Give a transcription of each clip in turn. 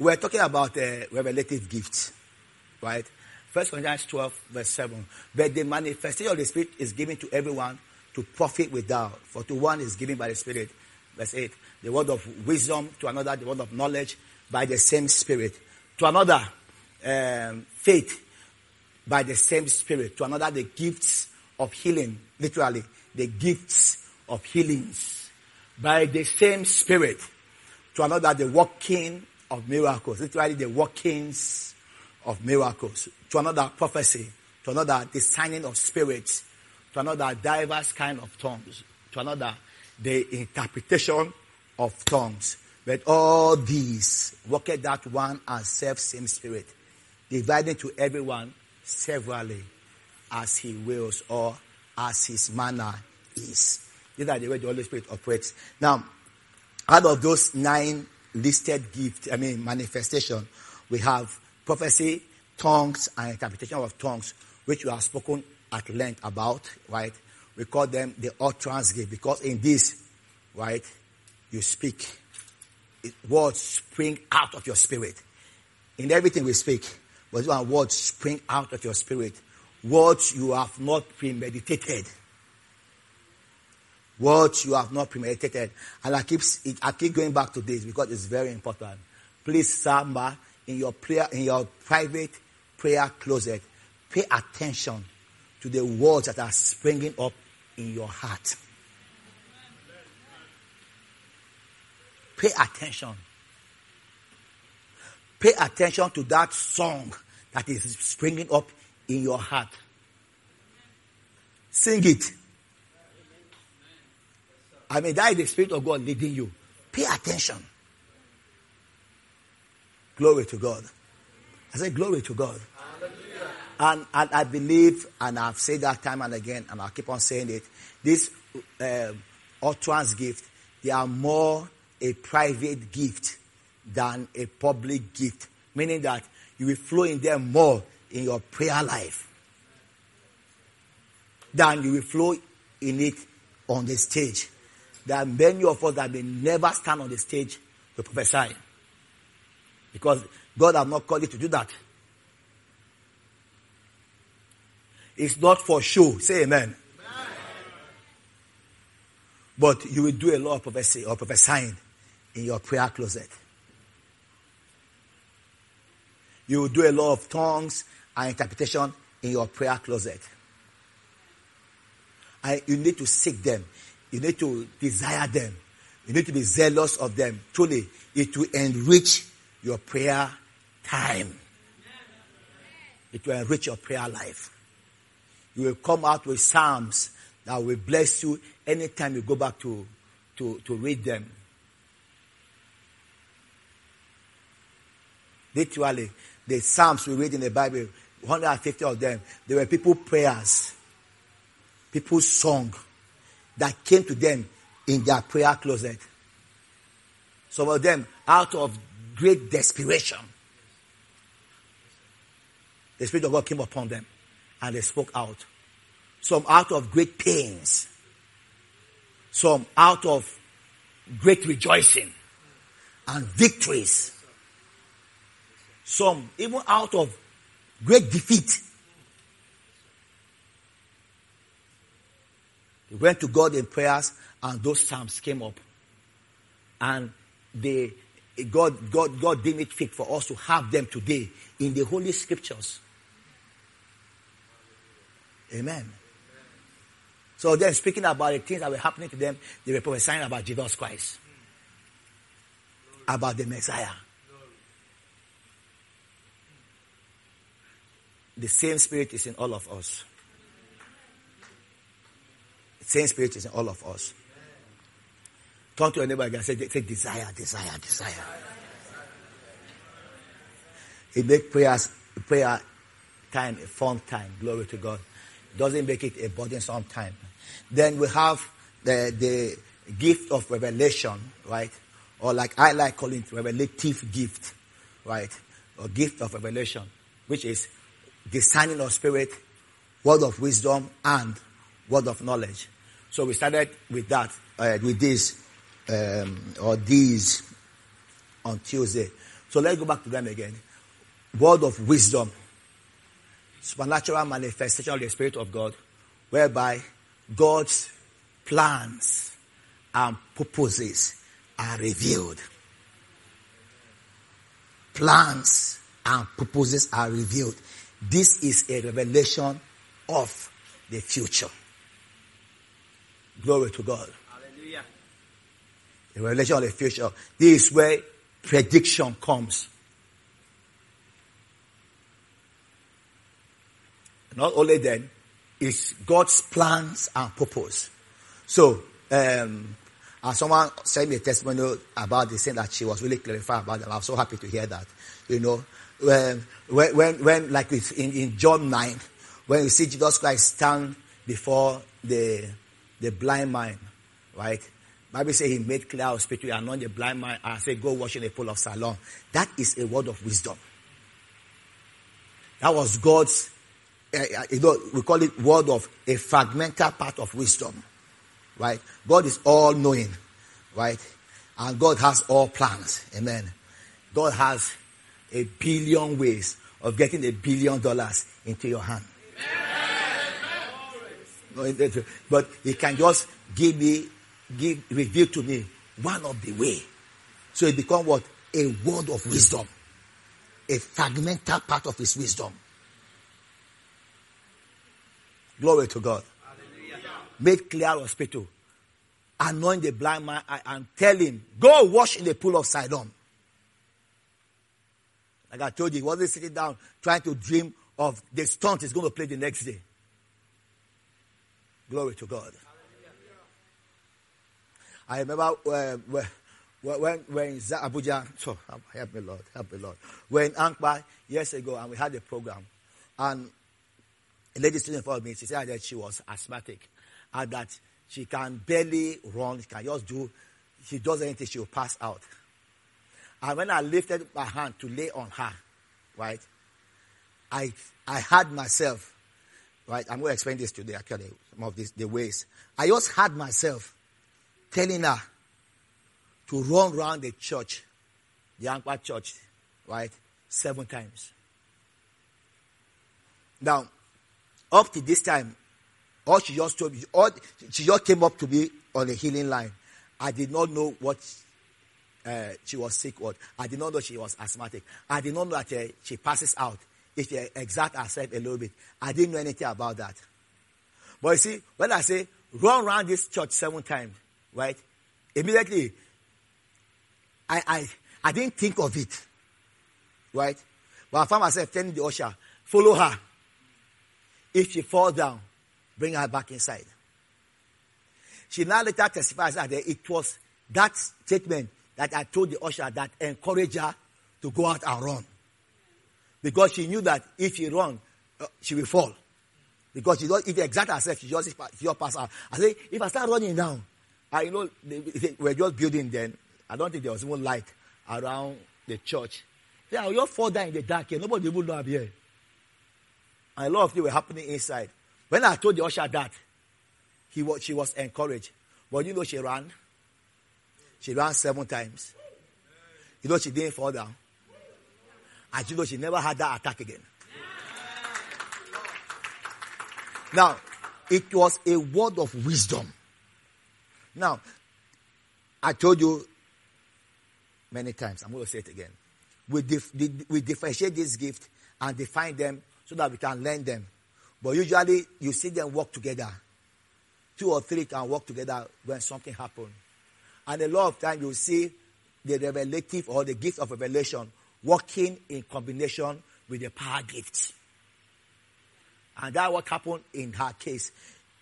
we're talking about uh, revelative gifts, right? First Corinthians 12, verse 7. But the manifestation of the Spirit is given to everyone to profit without. For to one is given by the Spirit. Verse 8. The word of wisdom, to another, the word of knowledge by the same Spirit. To another, um, faith by the same Spirit. To another, the gifts of healing. Literally, the gifts of healings by the same Spirit. To another, the working of miracles. Literally, the workings of miracles. To another, prophecy. To another, the signing of spirits. To another, diverse kind of tongues. To another, the interpretation of tongues. But all these worketh that one and self same spirit, dividing to everyone severally as he wills or as his manner is. These are the way the Holy Spirit operates. Now, out of those nine listed gift, I mean manifestation, we have prophecy, tongues, and interpretation of tongues, which we have spoken at length about, right? We call them the utterance gift because in this, right, you speak. It, words spring out of your spirit. In everything we speak, but words spring out of your spirit, words you have not premeditated. Words you have not premeditated. And I keep, I keep going back to this because it's very important. Please, Samba, in your prayer, in your private prayer closet, pay attention to the words that are springing up in your heart. Pay attention. Pay attention to that song that is springing up in your heart. Sing it. I mean, that is the Spirit of God leading you. Pay attention. Glory to God. I say, Glory to God. And, and I believe, and I've said that time and again, and I'll keep on saying it, this uh, utterance gift, they are more a private gift than a public gift. Meaning that you will flow in them more in your prayer life than you will flow in it on the stage. There are many of us that may never stand on the stage to prophesy. Because God has not called you to do that. It's not for show. Say amen. amen. But you will do a lot of prophecy or prophesying in your prayer closet. You will do a lot of tongues and interpretation in your prayer closet. And you need to seek them. You need to desire them. You need to be zealous of them. Truly, it will enrich your prayer time. It will enrich your prayer life. You will come out with psalms that will bless you anytime you go back to, to, to read them. Literally, the psalms we read in the Bible, 150 of them, they were people prayers, people's song that came to them in their prayer closet. Some of them out of great desperation. The Spirit of God came upon them and they spoke out. Some out of great pains. Some out of great rejoicing and victories. Some even out of great defeat. They went to God in prayers and those psalms came up. And they, God, God, God deemed it fit for us to have them today in the Holy Scriptures. Amen. So then, speaking about the things that were happening to them, they were prophesying about Jesus Christ, about the Messiah. The same Spirit is in all of us. Same Spirit is in all of us. Turn to your neighbor and say, say desire, desire, desire. It makes prayers, prayer time a fun time. Glory to God doesn't make it a burdensome time. Then we have the, the gift of revelation, right? Or like I like calling it revelative gift, right? Or gift of revelation, which is discerning of spirit, word of wisdom, and word of knowledge. So we started with that, uh, with this, um, or these on Tuesday. So let's go back to them again. Word of wisdom, supernatural manifestation of the Spirit of God, whereby God's plans and purposes are revealed. Plans and purposes are revealed. This is a revelation of the future. Glory to God. Hallelujah. A revelation of the future. This is where prediction comes. Not only then, it's God's plans and purpose. So, um, and someone sent me a testimony about the thing that she was really clarified about and I'm so happy to hear that. You know, when, when, when like in, in John 9, when you see Jesus Christ stand before the, the blind man, right? Bible says he made clear our spirit to anoint the blind man and say, go wash in the pool of Siloam. That is a word of wisdom. That was God's, uh, you know, we call it word of a fragmental part of wisdom, right? God is all knowing, right? And God has all plans. Amen. God has a billion ways of getting a billion dollars into your hand. But he can just give me give, reveal to me one of the way. So it become what? A word of wisdom. A fragmental part of his wisdom. Glory to God. Hallelujah. Make clear hospital. Anoint the blind man and tell him, go wash in the pool of Siloam. Like I told you, he wasn't sitting down trying to dream of the stunt he's going to play the next day. Glory to God. I remember uh, when, when, when Abuja, so help me Lord, help me Lord. When Ankpa years ago, and we had a program, and a lady student for me, she said that she was asthmatic, and that she can barely run, she can just do, she does anything, she will pass out. And when I lifted my hand to lay on her, right, I I had myself, right, I'm going to explain this today, actually, some of these, the ways. I just had myself telling her to run around the church, the Ankpa church, right, seven times. Now, up to this time, all she just told me, all, she just came up to me on the healing line. I did not know what uh, she was sick with. I did not know she was asthmatic. I did not know that uh, she passes out if she exert herself a little bit. I didn't know anything about that. But you see, when I say run around this church seven times, right? Immediately, I, I, I didn't think of it, right? But I found myself telling the usher, follow her. If she falls down, bring her back inside. She now later testifies that it was that statement that I told the usher that encouraged her to go out and run. Because she knew that if she run, uh, she will fall. Because she does, if exert herself, she just, she just pass out. I say, if I start running down, I know they, they were just building then. I don't think there was even light around the church. Yeah, I'll just fall down in the dark here. Nobody will know I'm here. And a lot of things were happening inside. When I told the usher that, he was, she was encouraged. But you know, she ran. She ran seven times. You know, she didn't fall down. You know, she never had that attack again. Now, it was a word of wisdom. Now, I told you many times, I'm going to say it again. We, dif- we differentiate this gift and define them so that we can learn them. But usually, you see them work together. Two or three can work together when something happens. And a lot of times, you see the revelative or the gift of revelation working in combination with the power gift. And that what happened in her case.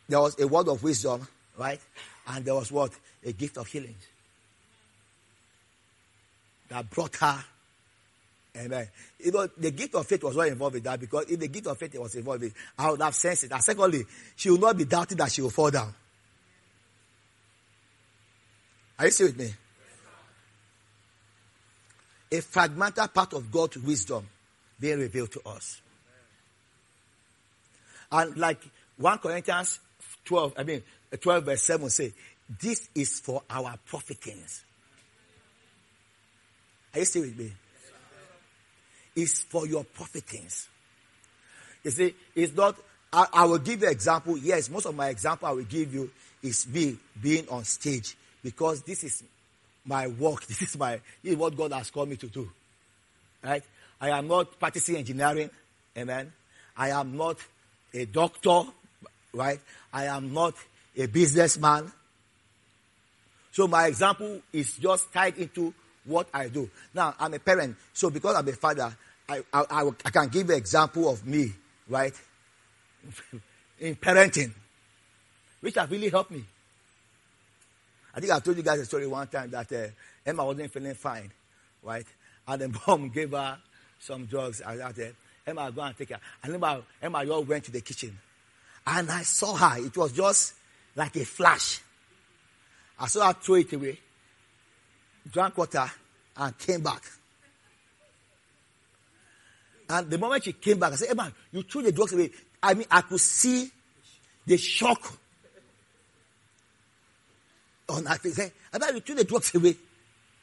There was a word of wisdom, right? And there was what? A gift of healing. That brought her. Amen. You know, the gift of faith was not involved in that because if the gift of faith was involved in I would have sensed it. And secondly, she will not be doubting that she will fall down. Are you still with me? A fragmental part of God's wisdom being revealed to us. And like 1 Corinthians 12, I mean, 12 verse 7 say, this is for our profitings. Are you still with me? It's for your profitings. You see, it's not, I, I will give you example. Yes, most of my example I will give you is me being on stage because this is my work. This is my, this is what God has called me to do. Right? I am not practicing engineering. Amen. I am not a doctor. Right? I am not a businessman. So my example is just tied into what I do. Now, I'm a parent. So because I'm a father, I, I, I, can give an example of me, right? In parenting, which has really helped me. I think I told you guys a story one time that uh, Emma wasn't feeling fine, right? And the mom gave her some drugs. I said, Emma, go and take her. And Emma, Emma, you all went to the kitchen. And I saw her. It was just like a flash. I saw her throw it away, drank water, and came back. And the moment she came back, I said, Emma, you threw the drugs away. I mean, I could see the shock on her face. Say, Emma, you threw the drugs away.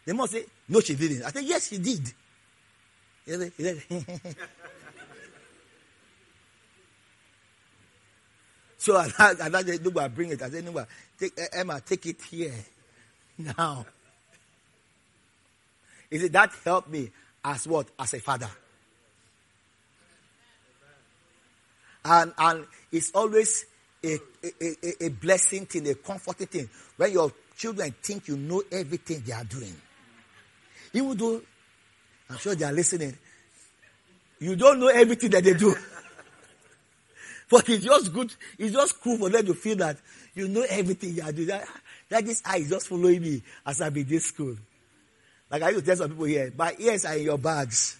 The mom said, No, she didn't. I said, Yes, she did. He said, So I, thought, I, I, I bring it. I said, no, take, eh, Emma, take it here. Now. Is it that helped me as what? As a father. And, and it's always a, a, a, blessing thing, a comforting thing. When your children think you know everything they are doing. Even though, I'm sure they are listening, you don't know everything that they do. But it's just good, it's just cool for them to feel that you know everything you are doing. That, that this eye is just following me as I be this school. Like I used to tell some people here, my ears are in your bags.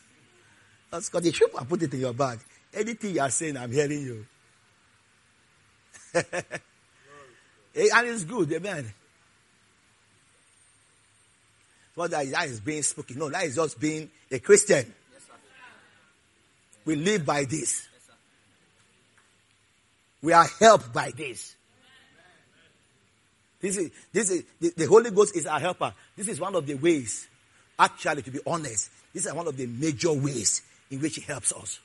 That's because the sheep and put it in your bag. Anything you are saying, I'm hearing you. and it's good, amen. What that is, that is being spoken. No, that is just being a Christian. We live by this. We are helped by this. This is, this is, the, the Holy Ghost is our helper. This is one of the ways, actually, to be honest, this is one of the major ways in which He helps us.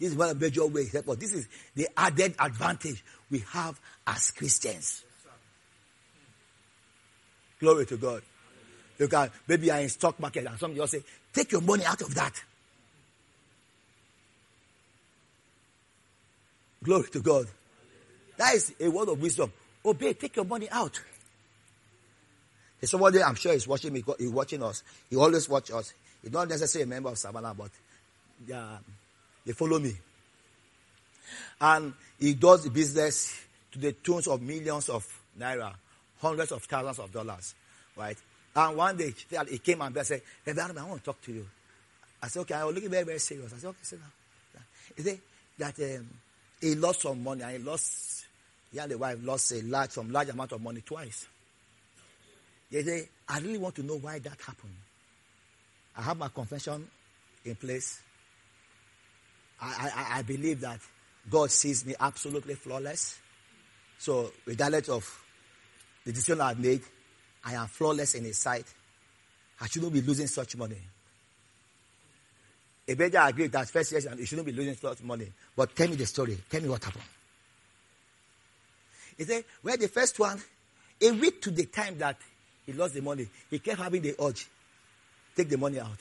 This is one of the major ways us. This is the added advantage we have as Christians. Glory to God. You can maybe you are in stock market and some of you say, take your money out of that. Glory to God. That is a word of wisdom. Obey, take your money out. There's somebody I'm sure is watching me, he's watching us. He always watch us. He's not necessarily a member of Savannah, but yeah, they follow me. And he does business to the tunes of millions of naira, hundreds of thousands of dollars, right? And one day he came and said, hey, I want to talk to you. I said, okay, I was looking very, very serious. I said, okay, sit down. He said that um, he lost some money and he lost, he and the wife lost a large, some large amount of money twice. They say, I really want to know why that happened. I have my confession in place. I, I, I believe that God sees me absolutely flawless. So, regardless of the decision I've made, I am flawless in His sight. I shouldn't be losing such money. Abijah agreed that first year you shouldn't be losing such money. But tell me the story. Tell me what happened. He said, well, the first one, a week to the time that he lost the money, he kept having the urge, take the money out.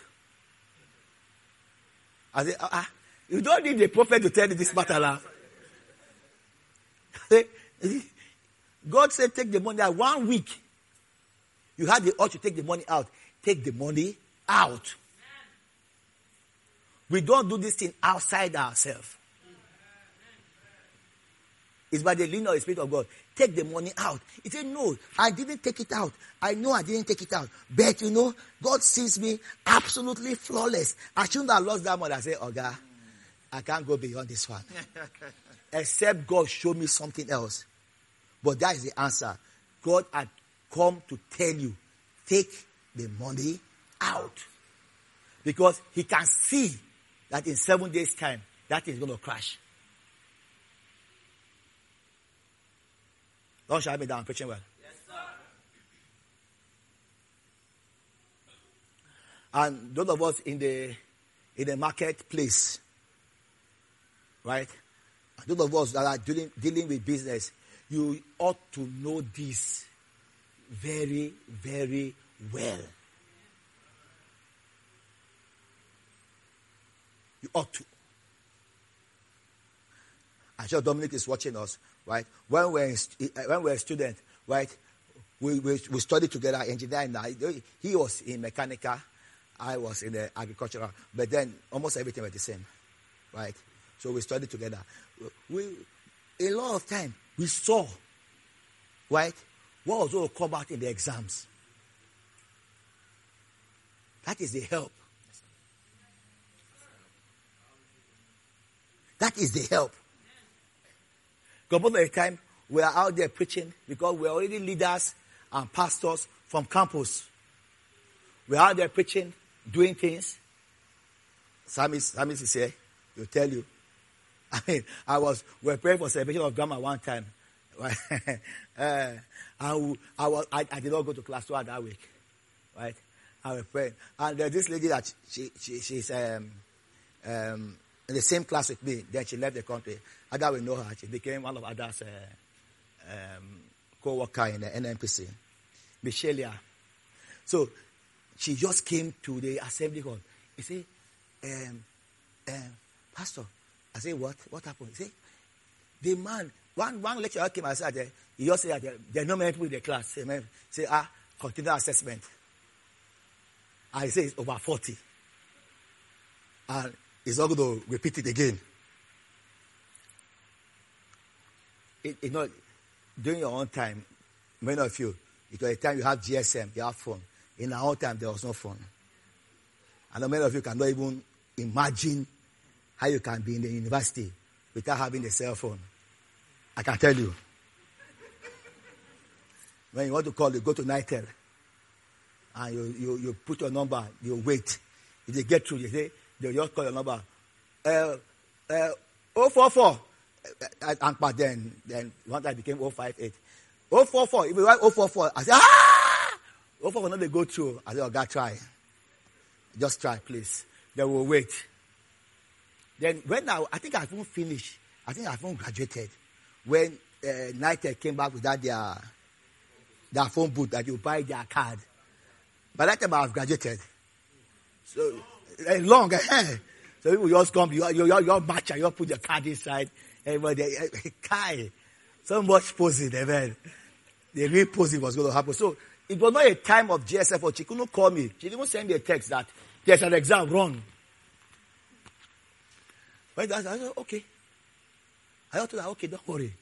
I said, ah, ah you don't need the prophet to tell you this matter. Lah. God said, take the money out. One week, you had the urge to take the money out. Take the money out. We don't do this thing outside ourselves. It's by the leading of the Spirit of God. Take the money out. He said, No, I didn't take it out. I know I didn't take it out. But you know, God sees me absolutely flawless. I shouldn't have lost that money. I said, Oh God, I can't go beyond this one. Except God show me something else. But that is the answer. God had come to tell you, take the money out. Because he can see that in seven days' time, that is going to crash. Don't shut me down, preaching well. Yes, sir. And those of us in the in the marketplace, right? Those of us that are dealing, dealing with business, you ought to know this very, very well. You ought to. I'm sure Dominic is watching us, right? When we're, eh, when we're a student, right? We, we, we studied together engineering. He was in mechanical, I was in the agricultural, but then almost everything was the same, right? So we studied together. We, a lot of time we saw, right, what was to come out in the exams. That is the help. That is the help. Because most of the time we are out there preaching because we're already leaders and pastors from campus. We're out there preaching, doing things. Samis, Samis is here. He'll tell you. I mean, I was, we were praying for celebration of drama one time. Uh, I, I, was, I, I, did not go to class throughout that week. Right? I was praying. And there's this lady that she, she, she's um, um, in the same class with me. Then she left the country. Ada will know her. She became one of Ada's uh, um, co-worker in the NNPC. Michelia. So she just came to the assembly hall. He said, um, um, Pastor, I said, what? What happened? Said, the man, one, one lecturer came and said, he just said, there are no many people in the class. Say, say ah, continue assessment. I say it's over 40. And he's not going to repeat it again. It, you know, during your own time, many of you, it was a time you have GSM, you have phone. In our own time, there was no phone. Know many of you cannot even imagine how you can be in the university without having a cell phone. I can tell you. When you want to call, you go to Nitel. And you, you, you put your number, you wait. If they get through, you say, they just call your number. Uh, uh, 044. Uh, and but then, then one time became 058. 044. If you write 044, I say, ah! 044 not they go through. I say, oh, God, try. Just try, please. They will wait. Then when I, I think I haven't finished, I think I haven't graduated. When uh, Nitel came back with that their, their phone booth that you buy their card. By that time I have graduated. So uh, long ahead. Eh? So people just come, you you you you match and you put your card inside. Everybody, uh, Kai, so much posing, amen. The real posing was going to happen. So it was not a time of GSM or she couldn't call me. She didn't send me a text that there's an exam wrong. But I said, okay. I thought, okay, don't worry.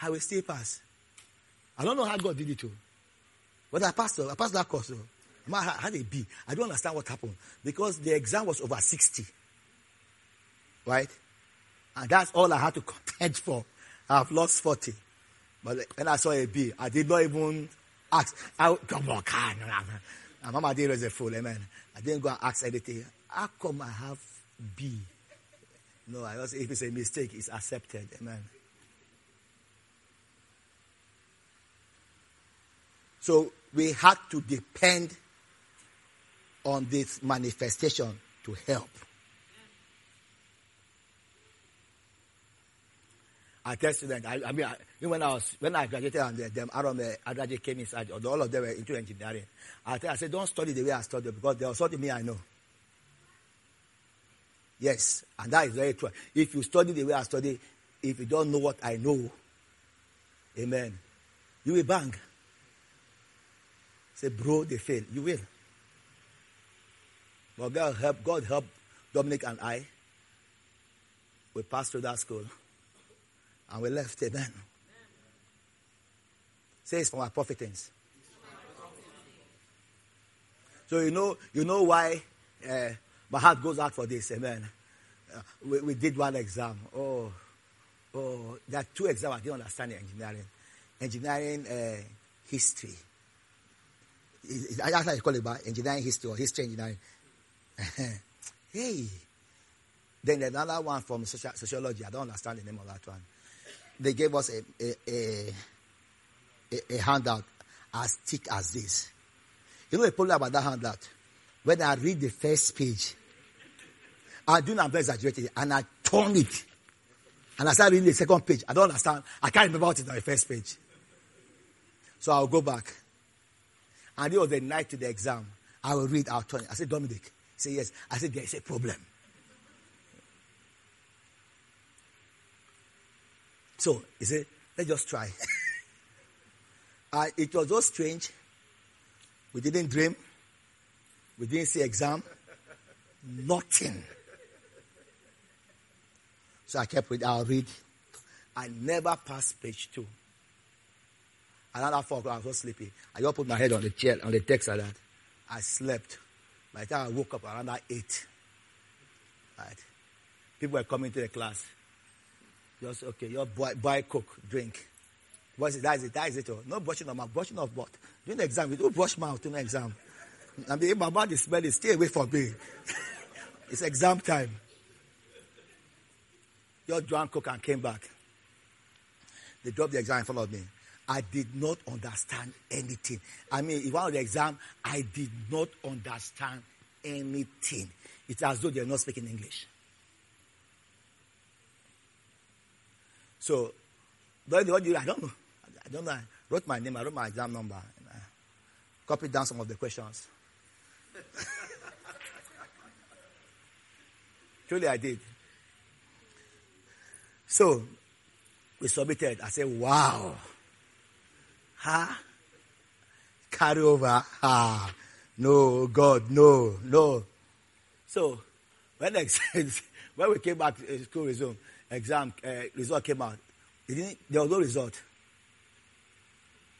I will still pass. I don't know how God did it to. But I passed, I passed that course. I had a B. I don't understand what happened. Because the exam was over 60. Right? And that's all I had to contend for. I've lost 40. But when I saw a B, I did not even ask. I, come on, can. And Mama did was a fool, amen. I didn't go and ask anything. How come I have B? No, I was, if it's a mistake, it's accepted. Amen. So we had to depend on this manifestation to help. I tell students, I, I mean, I, when I was when I graduated and them Aaron Adraje came inside, all of them were into engineering. I, I said, don't study the way I studied because there was something me I know. Yes, and that is very true. If you study the way I study, if you don't know what I know, amen, you will bang. Say, bro, they fail. You will. But God help, God help Dominic and I. We passed through that school. And we left. Amen. Say it's for our profitings. So you know, you know why uh, my heart goes out for this. Amen. Uh, we, we, did one exam. Oh, oh, there are two exams I didn't understand in engineering. Engineering uh, history. That's how you call it, about engineering history or history engineering. hey. Then another one from sociology. I don't understand the name of that one. They gave us a, a, a, a, a handout as thick as this. You know the problem about that handout? When I read the first page, I do not exaggerate it and I turn it. And I start reading the second page. I don't understand. I can't remember what is on the first page. So I'll go back. And it was the night to the exam. I will read, I'll turn it. I said, Dominic. Said, yes. I said, there is a problem. So he said, let's just try. uh, it was so strange. We didn't dream. We didn't see exam. Nothing. So I kept reading. I'll read. I never passed page two. Another four o'clock, I was so sleepy. I just put my head on the chair, on the desk like that. I slept. By the time I woke up around eight. Right. People were coming to the class. Just okay, you buy, buy coke, drink. What's it? That is it. That is it. Oh. No brushing of mouth. Brushing of what? During the exam, we don't brush mouth during the exam. I mean, if my mouth is smelly, stay away from me. it's exam time. Just drank coke and came back. They dropped the exam in front of me. I did not understand anything. I mean, in one of the exam, I did not understand anything. It's as though they're not speaking English. So, what do you, I don't know. I don't know. I wrote my name, I wrote my exam number, copied down some of the questions. Truly, I did. So, we submitted. I said, wow. Huh? Carry over. Ah. No, God, no, no. So, when, when we came back to school resume, exam uh, result came out. there was no result.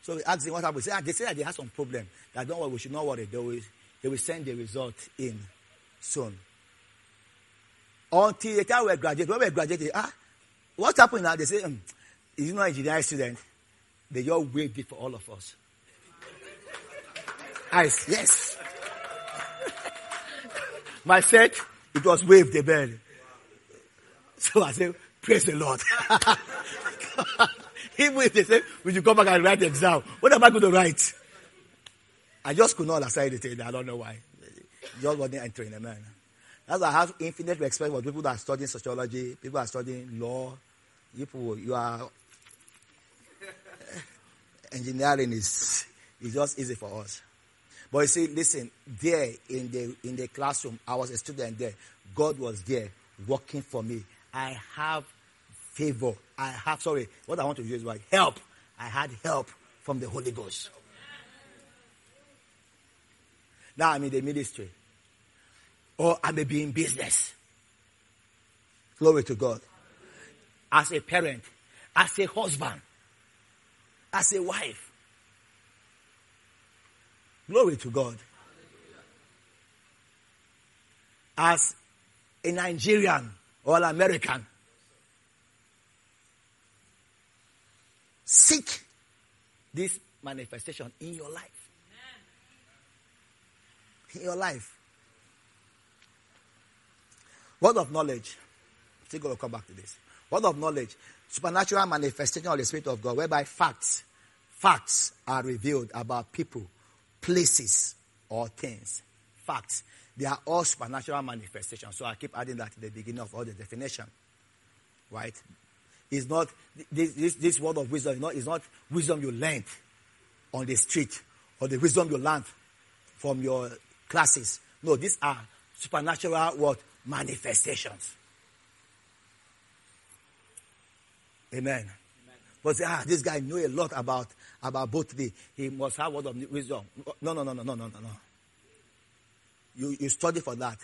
So we asked him what happened. They said, they said that they had some problem. That don't worry, we should not worry. They will, they will send the result in soon. Until the time we graduated, when we graduated, ah, what happened now? They say, um, not engineering student? They all waved it for all of us. I said, yes. My set, it was waved the bell. So I said, praise the Lord. Even if they say, we should come back and write the exam, what am I going to write? I just could not understand anything. I don't know why. just wasn't entering, amen. That's why I have infinite respect for people that are studying sociology, people are studying law. People, you are eh, engineering is, is just easy for us. But you see, listen, there in the in the classroom, I was a student there. God was there working for me. I have favor. I have sorry, what I want to use is like help. I had help from the Holy Ghost. Now I'm in the ministry. Oh, or I may be in business. Glory to God. As a parent, as a husband, as a wife. Glory to God. As a Nigerian or an American. Seek this manifestation in your life. In your life. Word of knowledge. Still going to come back to this. Word of knowledge. Supernatural manifestation of the Spirit of God, whereby facts, facts are revealed about people, places, or things. Facts. They are all supernatural manifestations. So I keep adding that to the beginning of all the definition. Right? It's not this, this, this word of wisdom is not, is not wisdom you learned on the street or the wisdom you learned from your classes. No, these are supernatural what manifestations. Amen. Amen. But ah, this guy knew a lot about about both the he must have word of wisdom. No, no, no, no, no, no, no, no. You you study for that.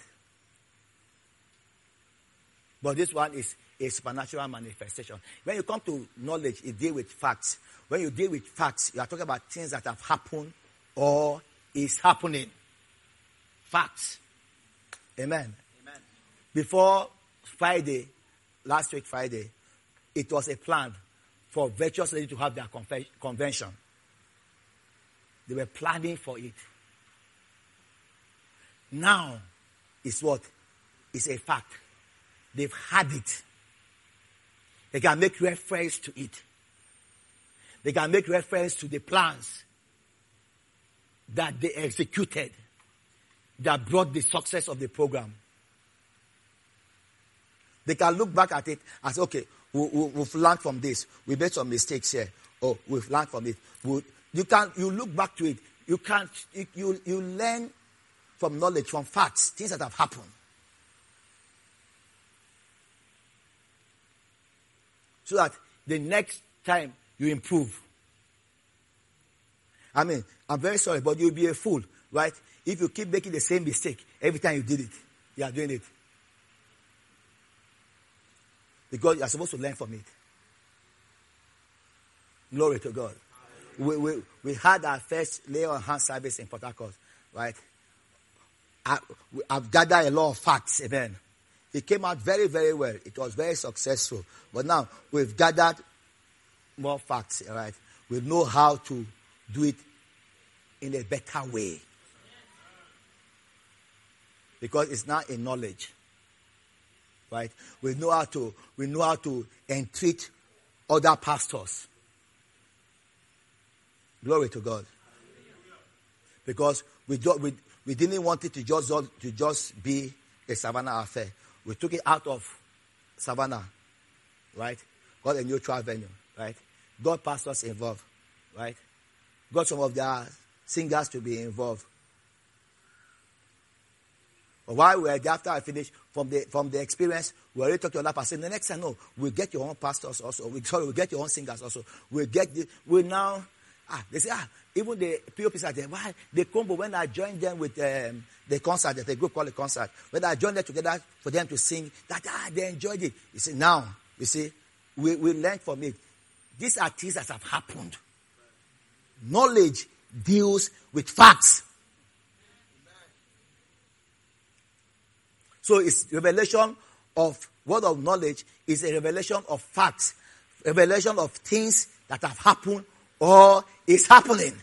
But this one is a supernatural manifestation. When you come to knowledge, you deal with facts. When you deal with facts, you are talking about things that have happened or is happening. Facts. Amen. Amen. Before Friday, last week Friday, it was a plan for Virtuous Lady to have their convention. They were planning for it. Now, it's what? It's a fact. They've had it. They can make reference to it. They can make reference to the plans that they executed. That brought the success of the program. They can look back at it and say, okay, we, we, we've learned from this. We made some mistakes here. Oh, we've learned from it. We, you can you look back to it. You can't you, you, you learn from knowledge, from facts, things that have happened. So that the next time you improve. I mean, I'm very sorry, but you'll be a fool, right? If you keep making the same mistake every time you did it, you are doing it. Because you are supposed to learn from it. Glory to God. We, we, we had our first lay on hand service in Port Harcourt, right? I, I've gathered a lot of facts, amen. It came out very, very well. It was very successful. But now we've gathered more facts, right? We know how to do it in a better way. Because it's not a knowledge. Right? We know how to we know how to entreat other pastors. Glory to God. Because we, do, we, we didn't want it to just, to just be a Savannah affair. We took it out of Savannah, right? Got a neutral venue, right? Got pastors involved, right? Got some of their singers to be involved. While we there, after I finish from the from the experience, we already talked to another person. The next time, no, we get your own pastors also. We sorry, we get your own singers also. We get the, we now ah they say ah even the POP said why they combo when I joined them with um, the concert that a group called the concert when I joined them together for them to sing that ah they enjoyed it. You see now you see we we learned from it. These are things that have happened. Knowledge deals with facts. So it's revelation of word of knowledge is a revelation of facts, revelation of things that have happened or is happening.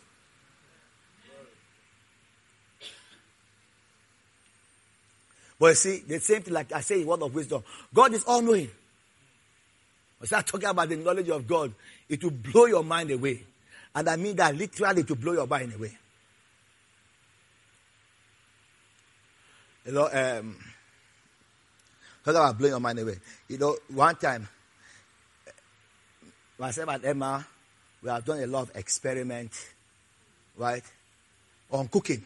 But see, the same thing like I say word of wisdom. God is all knowing. I start talking about the knowledge of God, it will blow your mind away. And I mean that literally to blow your mind away. You know, um, talking about blowing your mind away. You know, one time, myself and Emma, we have done a lot of experiment, right, on cooking.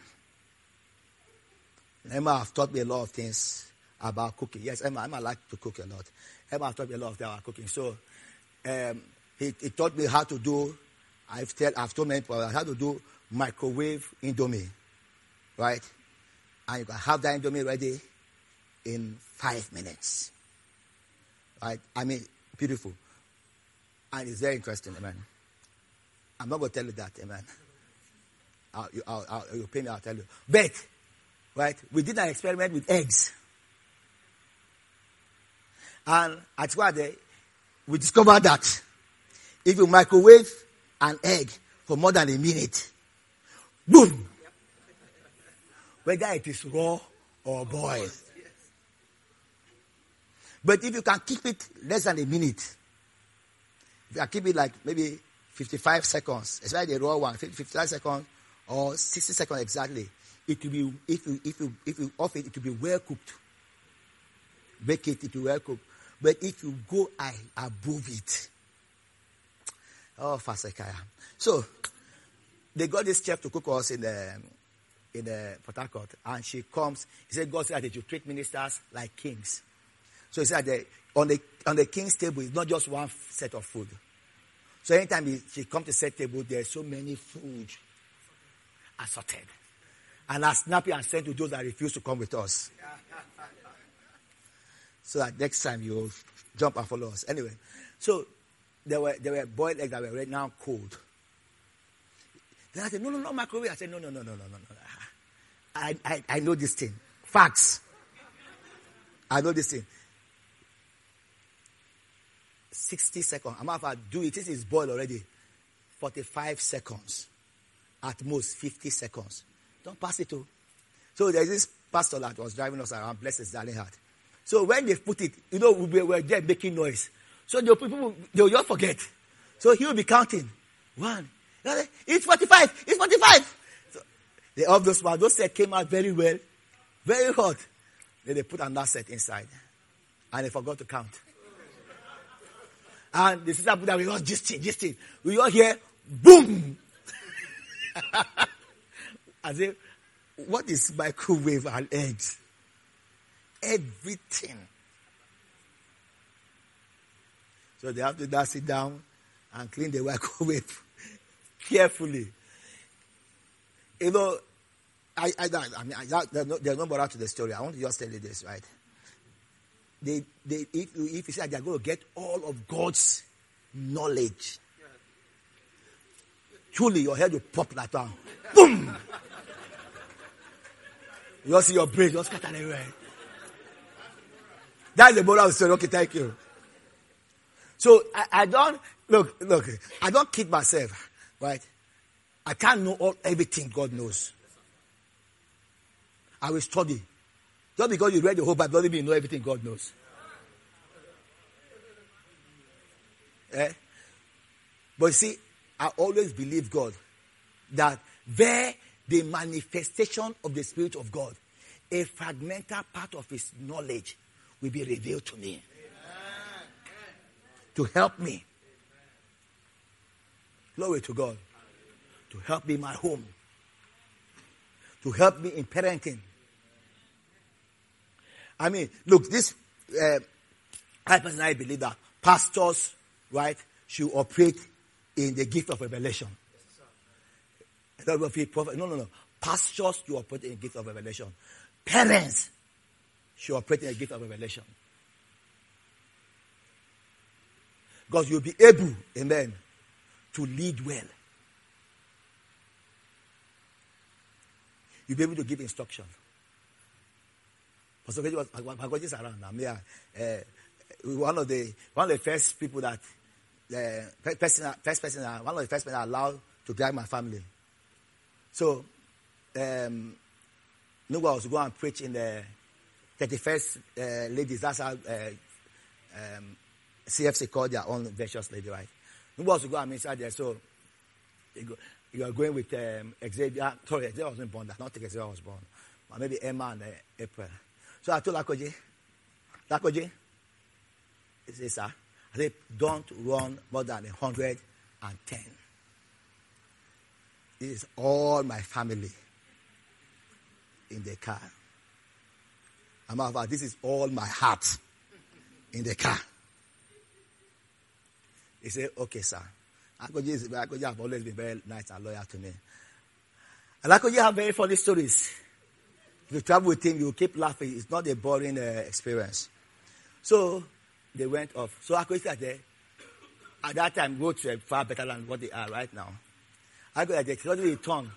Emma have taught me a lot of things about cooking. Yes, Emma, Emma like to cook a lot. Emma taught me a lot of things about cooking. So um, he, he, taught me how to do, I've, tell, I've told many people how to do microwave indomie, right? And you can have that indomie ready in five minutes. Right? I mean, beautiful. And it's very interesting, amen. I'm not going to tell you that, amen. I'll, I'll, I'll, you'll pay me, I'll tell you. But, right, we did an experiment with eggs. And at day, we discovered that if you microwave an egg for more than a minute, boom! Whether it is raw or boiled. But if you can keep it less than a minute, if you can keep it like maybe 55 seconds, especially the raw one, 55 seconds or 60 seconds exactly, it will be, if you, if you, if you off it, it will be well cooked. Bake it, it will well cooked. But if you go I above it, oh, Fasekaya. So, they got this chef to cook us in the, in the Port Harcourt, and she comes. He said, God said that you treat ministers like kings. So he said that on the on the king's table, it's not just one set of food. So anytime he, she comes to set table, there's so many food assorted. And are snappy and sent to those that refuse to come with us. so that next time you'll jump and follow us. Anyway, so there were there were boiled eggs that were right now cold. Then I said, no, no, no, microwave. I said, no, no, no, no, no, no, no. I, I, I know this thing. Facts. I know this thing. 60 seconds. I'm about to do it. This is boiled already. 45 seconds. At most 50 seconds. Don't pass it to. So there's this pastor that was driving us around, bless his darling heart. So when they put it, you know, we were there making noise. So the people, they'll just forget. So he will be counting. One. It's 45. It's 45. So the obvious one, those that came out very well. Very hot. Then they put another set inside. And they forgot to count. And the sister put that we all just just We all hear boom. As if, what is microwave and eggs? Everything. So they have to now sit down and clean the microwave carefully. You know, I, I, I mean, I, there's, no, there's no to the story. I want to just tell you this, right? They, they, if, if you say they're going to get all of God's knowledge, truly your head will pop like that. Boom! You see your brain just scatter everywhere. That's the moral story. Okay, thank you. So I, I, don't look, look. I don't kid myself, right? I can't know all everything God knows. I will study. Just because you read the whole Bible doesn't mean you know everything God knows. Eh? But you see, I always believe God that there the manifestation of the Spirit of God, a fragmental part of His knowledge will be revealed to me to help me. Glory to God. To help me in my home. To help me in parenting. I mean, look, this, uh, I personally believe that pastors, right, should operate in the gift of revelation. No, no, no. Pastors should operate in the gift of revelation. Parents should operate in the gift of revelation. Because you'll be able, amen, to lead well. You'll be able to give instruction. Pastor Keji was around now. Yeah, uh, one of the one of the first people that uh, person, first person, one of the first people allowed to guide my family. So, um, Nugwa was to and preach in the 31st uh, ladies. That's how uh, um, CFC called their own virtuous lady, right? Nugwa was to go and inside there. So, you, you are going with um, Xavier. Sorry, Xavier wasn't born. That not Xavier was born. But maybe Emma and uh, April. So I told Lakoji, Lakoji, he said, sir, I said, don't run more than 110. This is all my family in the car. I'm about, this is all my heart in the car. He said, okay, sir. Akoji, Akoji have always been very nice and loyal to me. And Akoji have very funny stories. If you travel with him, you keep laughing. It's not a boring uh, experience. So they went off. So there. At that time, roads were far better than what they are right now. I go like the technology tongue.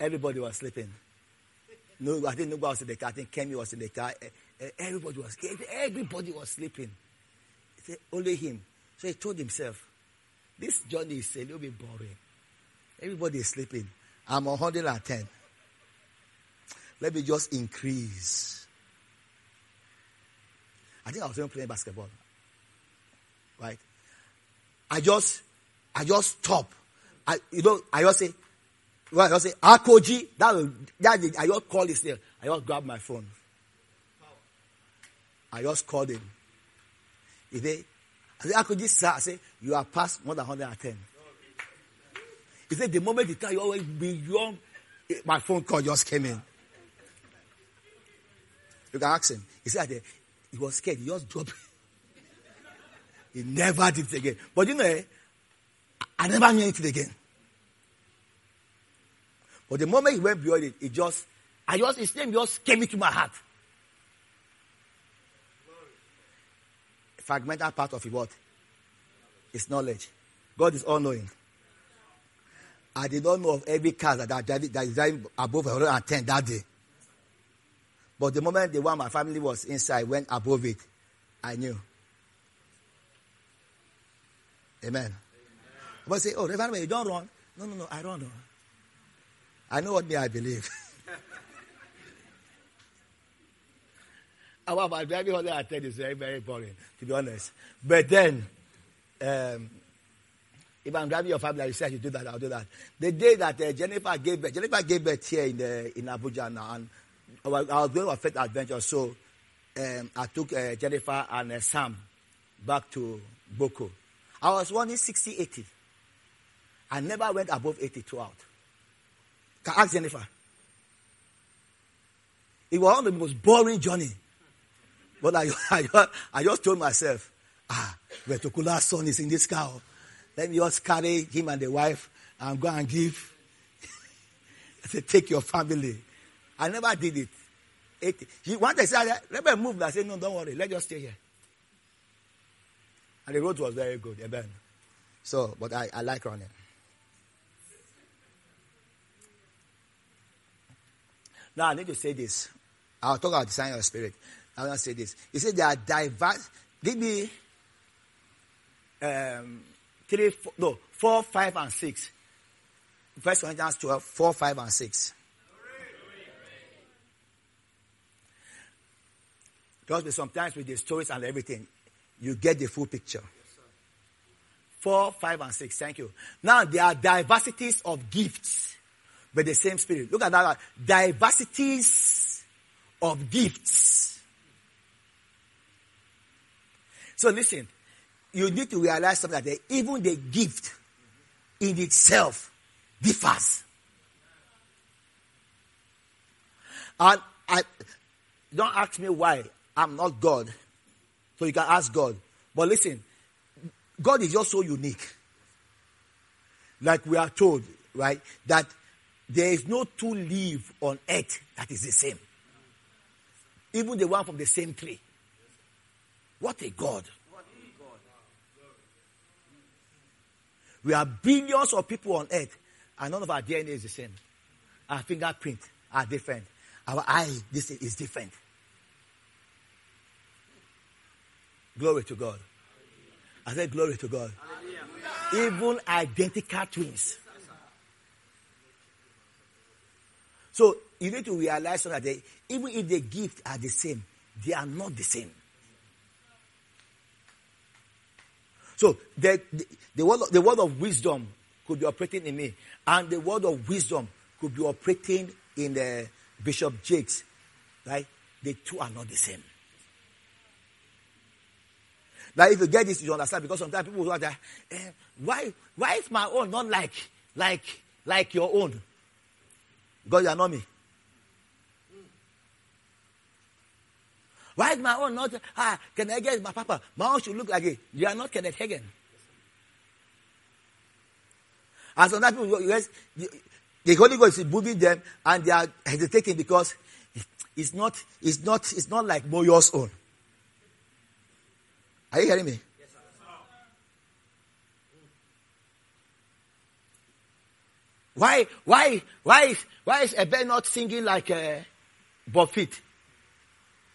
Everybody was sleeping. No, I think nobody was in the car. I think Kemi was in the car. Everybody was everybody was sleeping. Only him. So he told himself, "This journey is a little bit boring. Everybody is sleeping. I'm 110. Let me just increase." I think I was even playing basketball. Right? I just, I just stop I, you know, I just say, well, I just say, Akoji, that, that, I just call his name. I just grab my phone. I just called him. He said, I said, Akoji, sir, I say, you are past more than 110. He said, the moment you tell you always beyond, my phone call just came in. You can ask him. He said, he was scared. He just dropped. he never did it again. But you know, eh, I never knew anything again. But the moment he went beyond it, it just, I just, his name just came into my heart. Fragmental part of it, what? It's knowledge. God is all knowing. I did not know of every car that, that, that is driving above 110 that day. But the moment the one my family was inside went above it, I knew. Amen. But say, oh, Reverend, you don't run. No, no, no, I don't know. I know what me I believe. Our driving holiday I tell you is very, very boring, to be honest. But then, um, if I'm driving your family, you say you do that, I'll do that. The day that uh, Jennifer gave birth, Jennifer gave birth here in, in Abuja now, and I was, going on a faith adventure, so um, I took uh, Jennifer and uh, Sam back to Boko. I was running 60, 80. I never went above 80 throughout. Can ask Jennifer. It was one of the most boring journey. But I, I, I just told myself, ah, Retokula's son is in this car. Let me just carry him and the wife and go and give. I said, take your family. I never did it. 80. He wanted to say, let me move. I said, no, don't worry. Let's just stay here. And the road was very good. Amen. So, but I, I like running. Now, I need to say this. I'll talk about the sign of the spirit. I want to say this. He said there are diverse. Me um, three, four, no, four, five, and six. First Corinthians 12, 4, 5, and 6. Me, sometimes with the stories and everything, you get the full picture. Four, five, and six. Thank you. Now there are diversities of gifts, but the same spirit. Look at that. Diversities of gifts. So listen, you need to realize something that even the gift in itself differs. And I don't ask me why. I'm not God. So you can ask God. But listen, God is just so unique. Like we are told, right, that there is no two leaf on earth that is the same. Even the one from the same tree. What a God. We are billions of people on earth, and none of our DNA is the same. Our fingerprint are different. Our eye, this is different. Glory to God. I said, Glory to God. Even identical twins. So you need to realize that they, even if the gifts are the same, they are not the same. So the, the, the, word, the word of wisdom could be operating in me, and the word of wisdom could be operating in the Bishop Jakes. Right? The two are not the same. Now, if you get this, you understand because sometimes people will say, eh, why, why is my own not like, like, like your own? Because you are not me. Why is my own not, ah, Kenneth Hagin is my papa. My own should look like it. You are not Kenneth Hagin. And sometimes people, yes, the Holy Ghost is moving them and they are hesitating because it's not, it's not, it's not like Moyo's own. Are you hearing me? Why, why, why, why is Ebe not singing like uh, Buffett?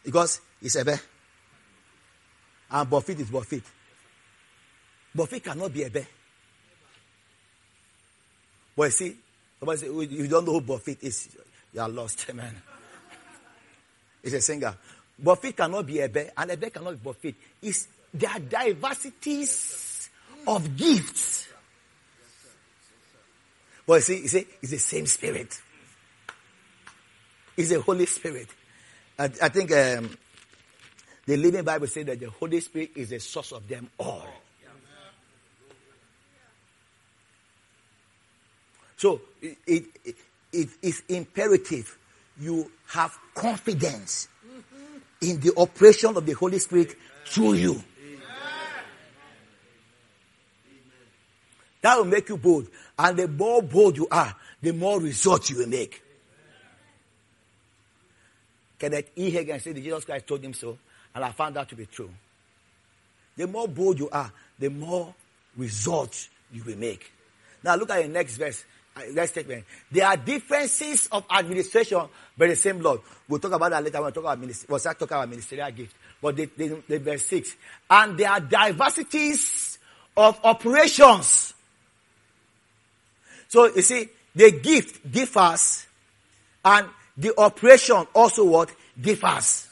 Because it's Ebe. And Buffett is Buffett. Buffett cannot be Ebe. But you see, somebody say, you don't know who Buffett is, you are lost, man. He's a singer. Buffett cannot be Ebe, and Ebe cannot be Buffett. It's there are diversities of gifts. But you see, you see, it's the same spirit. It's the Holy Spirit. I, I think um, the Living Bible says that the Holy Spirit is the source of them all. So it, it, it, it is imperative you have confidence in the operation of the Holy Spirit through you. That will make you bold. And the more bold you are, the more results you will make. Kenneth E. Hagin said Jesus Christ told him so, and I found that to be true. The more bold you are, the more results you will make. Now look at the next verse. Uh, next statement. There are differences of administration, but the same Lord. We'll talk about that later. We'll talk about ministry. We'll talking about ministerial gift. But the, the, the verse six. And there are diversities of operations. So you see, the gift differs and the operation also what differs.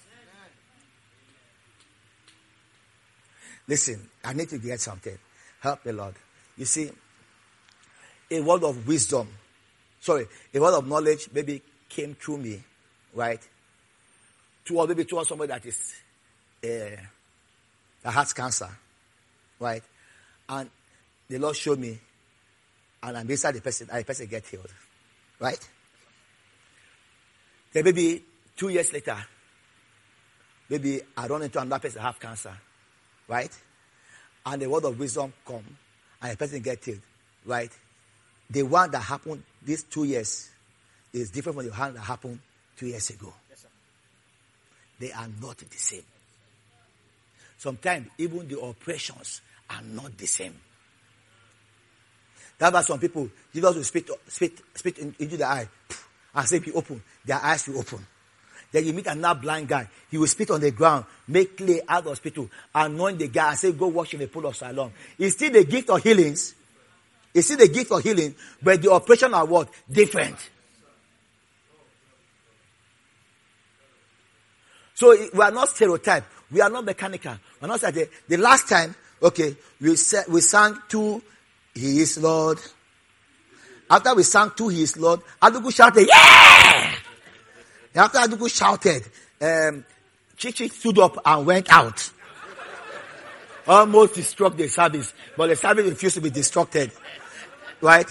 Listen, I need to get something. Help me, Lord. You see, a word of wisdom, sorry, a word of knowledge maybe came through me, right? towards maybe towards somebody that is uh, that has cancer, right? And the Lord showed me, and I'm beside the person, and the person get healed, right? Then maybe two years later, maybe I run into another person that have cancer, right? And the word of wisdom come, and the person get healed, right? The one that happened these two years is different from the one that happened two years ago. Yes, they are not the same. Sometimes even the operations are not the same. That's why some people, Jesus will spit, spit, spit into the eye and say, be open. Their eyes will open. Then you meet another blind guy. He will spit on the ground, make clay out of spittle, anoint the guy and say, go wash in the pool of Siloam. It's still the gift of healings. It's still the gift of healing, but the operation are what? Different. So we are not stereotyped. We are not mechanical. We're not like the, the last time, okay, we, we sang to He is Lord. After we sang to He is Lord, Adugu shouted, Yeah! After Adugu shouted, um, Chichi stood up and went out. Almost destruct the service, but the service refused to be destructed. Right?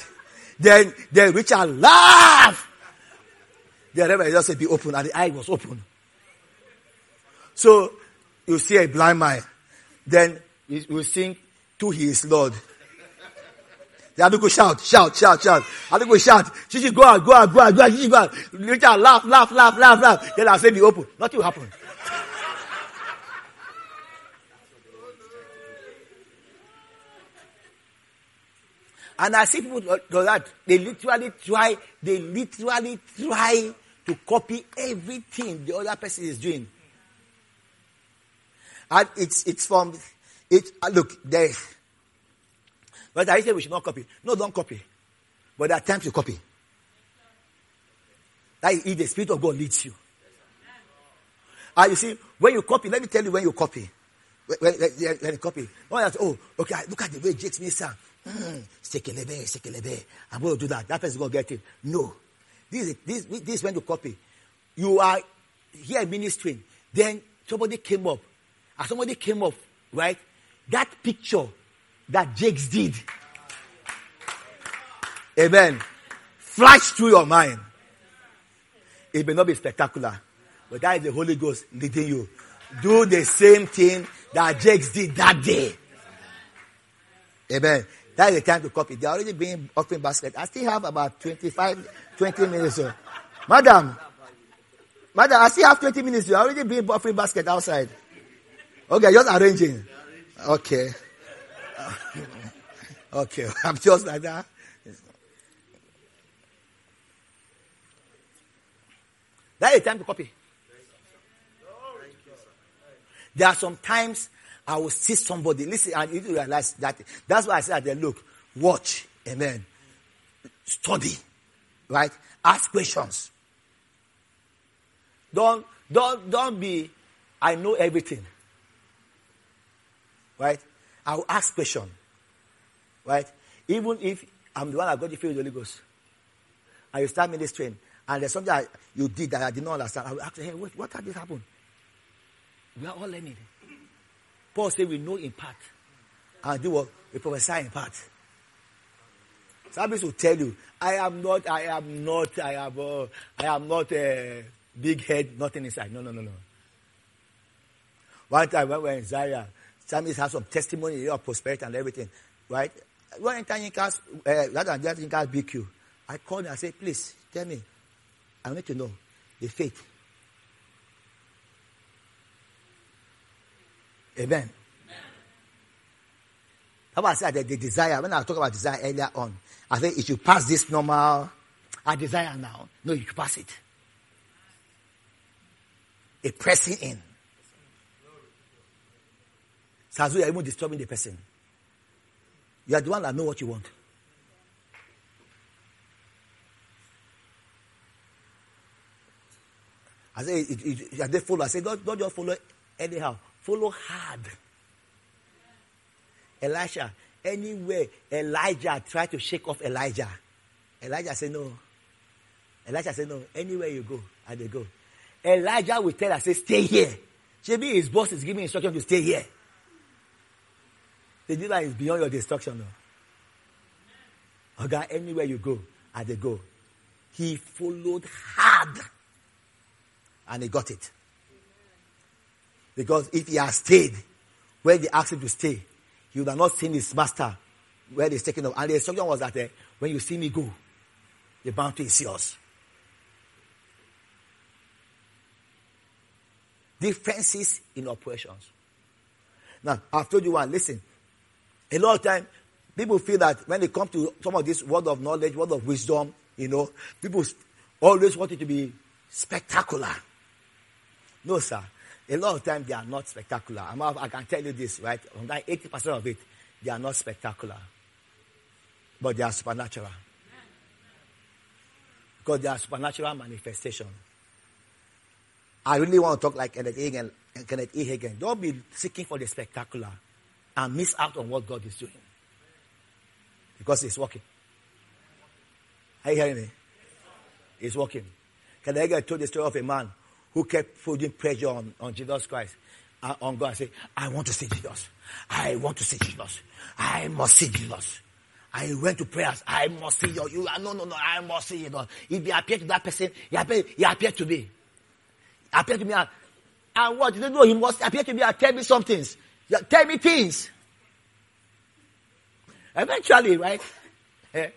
Then, then Richard laughed. The reverend just said, be open, and the eye was open. So, you see a blind man. Then, you sing, to his Lord. The other go shout, shout, shout, shout. Other go shout. She go out, go out, go out, go out. She go out. Richard laugh, laugh, laugh, laugh, laugh. Then I say be open. Nothing will happen. and I see people do that. They literally try, they literally try to copy everything the other person is doing. And it's, it's from, it, look, there, but I say we should not copy. No, don't copy. But there are times you copy. That is if the Spirit of God leads you. And you see, when you copy, let me tell you when you copy. When, when, when copy. When you oh, okay, look at the way Jakes makes sound. Mm, sekelebe. I'm going to do that. That person is going to get it. No. This is, this, this is when you copy. You are here ministering. Then somebody came up. And somebody came up, right? That picture that Jakes did. Amen. Flash through your mind. It may not be spectacular, but that is the Holy Ghost leading you. Do the same thing that Jakes did that day. Amen. That is the time to copy. They're already being offering basket. I still have about 25, 20 minutes. Madam, madam, I still have 20 minutes. You're already being offering basket outside. Okay, just arranging. Okay. okay, I'm just like that. That is time to copy. There are some times I will see somebody, listen, and you realize that. That's why I said, look, watch, amen. Study, right? Ask questions. Don't, don't, don't be, I know everything. Right? I will ask question. Right? Even if I'm the one that got the filled with the Holy Ghost. And you start ministering. And there's something you did that I did not understand. I will ask, hey, what, what had this happened? We are all learning. Paul said we know in part. And do what? We prophesy in part. Somebody will tell you, I am not, I am not, I am, uh, I am not a big head, nothing inside. No, no, no, no. One time when we were in Zaria, Somebody has some testimony of prosperity and everything, right? When enter Yinka's, uh, rather than just Yinka's BQ, I called and said, please, tell me, I need to know the faith. Amen. How about I said the, the desire? When I talk about desire earlier on, I think it should pass this normal. I desire now. No, you pass it. A pressing in. So as you are even disturbing the person. You are the one that know what you want. I say, it, it, it, they follow. I say, don't, don't just follow anyhow. Follow hard. Elisha, anywhere Elijah tried to shake off Elijah, Elijah said no. Elijah said no. Anywhere you go, I they go. Elijah will tell us, say, stay here. Maybe his boss is giving instruction to stay here. The dealer is beyond your destruction. No? Anywhere you go, as they go. He followed hard. And he got it. Because if he had stayed where they asked him to stay, he would have not seen his master where he's taking off. And the instruction was that uh, when you see me go, the bounty is yours. Differences in operations. Now, I've told you one, listen. A lot of time, people feel that when they come to some of this word of knowledge, word of wisdom, you know, people always want it to be spectacular. No, sir. A lot of times they are not spectacular. I can tell you this, right? 80% of it, they are not spectacular. But they are supernatural. Because they are supernatural manifestation. I really want to talk like Kenneth Hagin. Kenneth E. Hagin. Don't be seeking for the spectacular and miss out on what God is doing. Because He's working. Are you hearing me? He's working. Hagin told the story of a man who kept putting pressure on, on Jesus Christ, uh, on God. I say, I want to see Jesus. I want to see Jesus. I must see Jesus. I went to prayers. I must see you. you no, no, no. I must see you. If you appear to that person, he appear, he appear to me. Appear to me. And, and what? You know, he must appear to me and tell me some things. Tell me things. Eventually, right? Eh,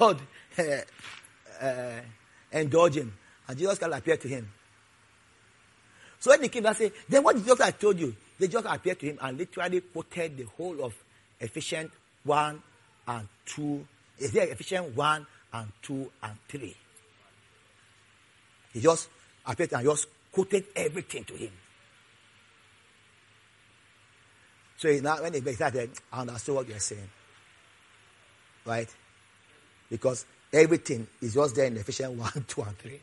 God uh, uh, indulged him. And Jesus can appear to him. So when he came and said, then what just I told you? They just appeared to him and literally quoted the whole of Ephesians 1 and 2. Is there Ephesians 1 and 2 and 3? He just appeared and just quoted everything to him. So now when he started, I understood what you're saying. Right? Because everything is just there in Ephesians 1, 2, and 3.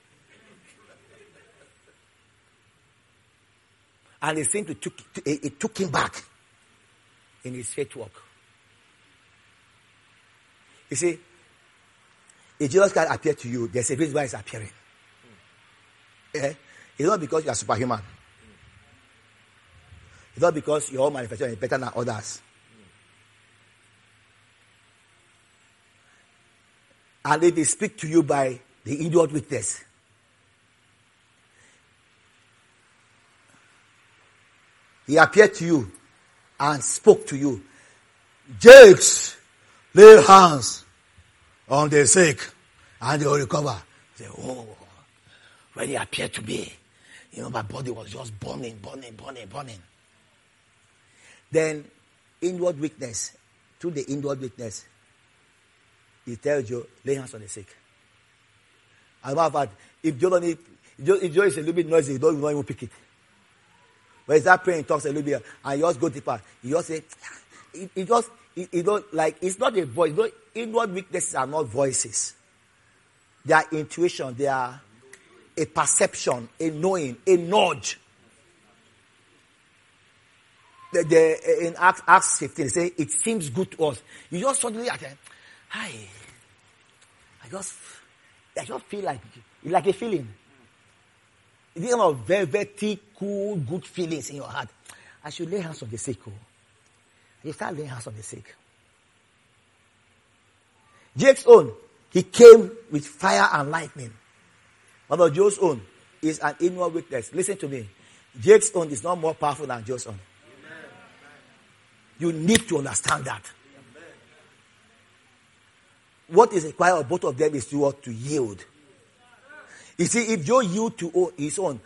And it seemed to took, it, it took him back in his faith walk. You see, if Jesus Christ appear to you, there's a reason why he's appearing. Yeah? It's not because you are superhuman. It's not because your own manifestation is better than others. And if they speak to you by the inward witness, He appeared to you and spoke to you. Jakes, lay hands on the sick and they will recover. Say, oh, when he appeared to me, you know, my body was just burning, burning, burning, burning. Then, inward witness, through the inward witness, he tells you, lay hands on the sick. As a matter of fact, if Joe, if Joe, if Joe is a little bit noisy, he don't even pick it. But is that praying talks a little bit and you just go deeper. You just say, ah, it, it just, it don't, like, it's not a voice. No, inward witnesses are not voices. They are intuition. They are a perception, a knowing, a nudge. The, the, eh, in Acts, Acts 15, they say, it seems good to us. You just suddenly, at hi, I just, I just feel like, like a feeling. It's These are velvety, cool, good feelings in your heart. I should lay hands on the sick. Oh. You start laying hands on the sick. Jake's own, he came with fire and lightning. But Joe's own is an inward witness. Listen to me. Jake's own is not more powerful than Joe's own. You need to understand that. What is required of both of them is to, to yield. You see, if Joe yield to his own,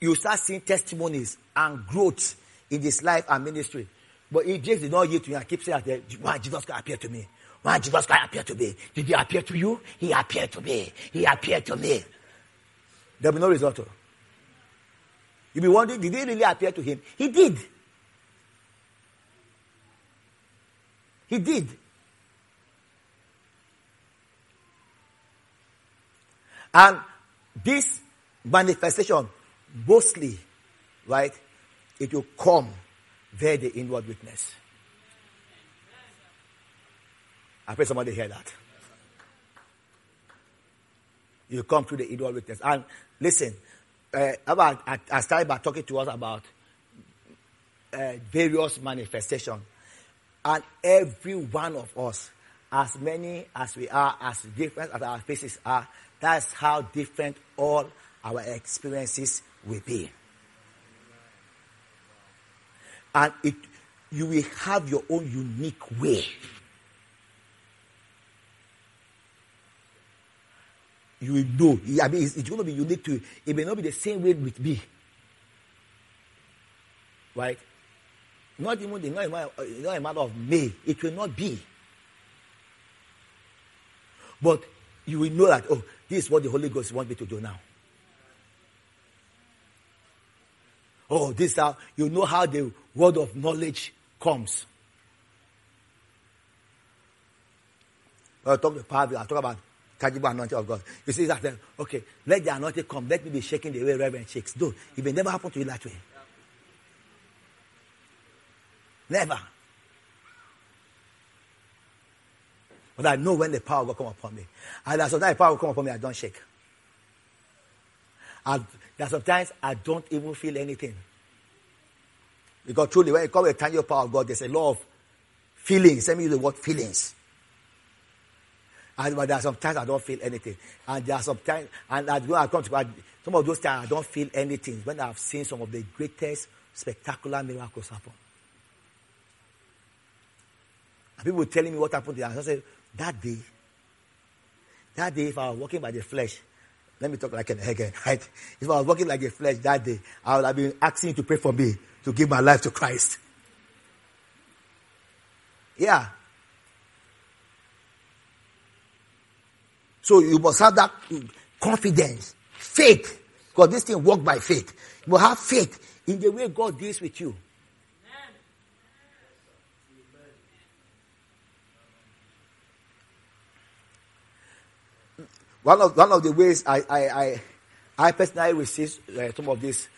you start seeing testimonies and growth in his life and ministry. But if Jesus did not yield to and keep saying that, eh, why Jesus can appear to me? Why Jesus can appear to me? Did he appear to you? He appeared to me. He appeared to me. There will be no result. Oh. You'll be wondering, did he really appear to him? He did. He did. And this manifestation, mostly, right, it will come via the inward witness. I pray somebody hear that. You come through the inward witness. And listen, uh, about, I, I started by talking to us about uh, various manifestations. And every one of us, as many as we are, as different as our faces are, that's how different all our experiences will be. And it, you will have your own unique way. You will know. I mean, it's, it's going to be unique to you. It may not be the same way with me. Right? Not even the, not, a a matter of may. It will not be. But you will know that, oh, this is what the Holy Ghost wants me to do now. Oh, this how you know how the word of knowledge comes. I talk to power, I talk about tangible anointing of God. You see that okay, let the anointing come. Let me be shaking the way Reverend shakes. No, it may never happen to you that way. Never. But I know when the power will come upon me. And that sometimes the power will come upon me, I don't shake. And that sometimes I don't even feel anything. Because truly, when you come with the tangible power of God, there's a lot of feelings. Let me use the word feelings. And but there are sometimes I don't feel anything. And there are sometimes, and when I come to some of those times I don't feel anything. When I've seen some of the greatest spectacular miracles happen. And people telling me what happened to them. I said, that day, that day, if I was walking by the flesh, let me talk like an again, right? If I was walking like a flesh that day, I would have been asking you to pray for me to give my life to Christ. Yeah. So you must have that confidence, faith, because this thing works by faith. You must have faith in the way God deals with you. One of, one of the ways I, I, I, I personally receive uh, some of this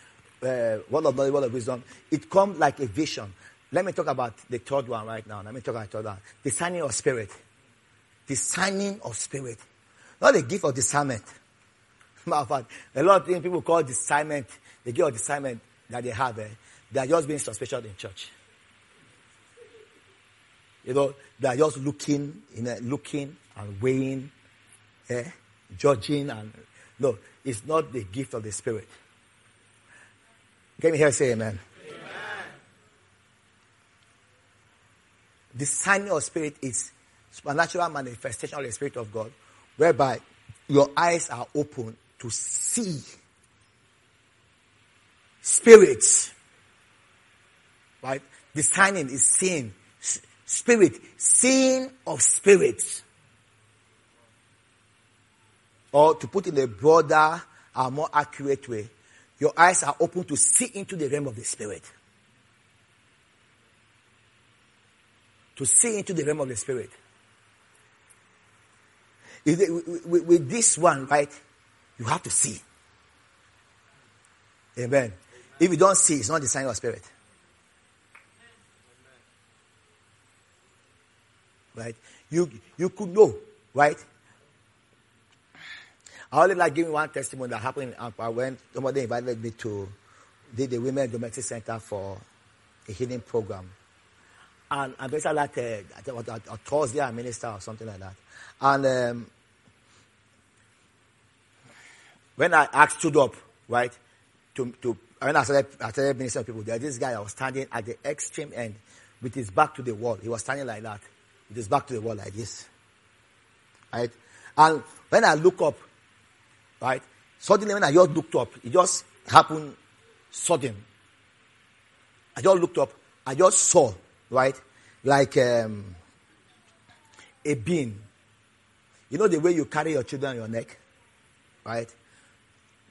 uh, word of knowledge, word of wisdom, it comes like a vision. Let me talk about the third one right now. Let me talk about the third one. Discerning of spirit. Discerning of spirit. Not the gift of discernment. Matter of fact, a lot of things people call discernment, the gift of discernment that they have, eh, they are just being suspicious in church. You know, they are just looking, you know, looking and weighing, eh, judging and no, it's not the gift of the Spirit. Can me hear say amen? amen. Discerning of spirit is supernatural manifestation of the Spirit of God, whereby your eyes are open to see spirits. Right? Discerning is seeing spirit, seeing of spirits. Or to put in a broader and more accurate way, your eyes are open to see into the realm of the spirit. To see into the realm of the spirit. With this one, right, you have to see. Amen. If you don't see, it's not discerning of spirit. Right? You you could know, right? I only like giving one testimony that happened in Ampa when somebody invited me to did the Women Domestic Center for a healing program. And I basically like a, a, a Thursday I minister or something like that. And um, when I asked stood up, right, to, to when I started, I started ministering people, there this guy was standing at the extreme end with his back to the wall. He was standing like that, with his back to the wall like this. Right? And when I look up, Right? Suddenly when I just looked up, it just happened sudden. I just looked up, I just saw, right? Like um, a bean. You know the way you carry your children on your neck? Right?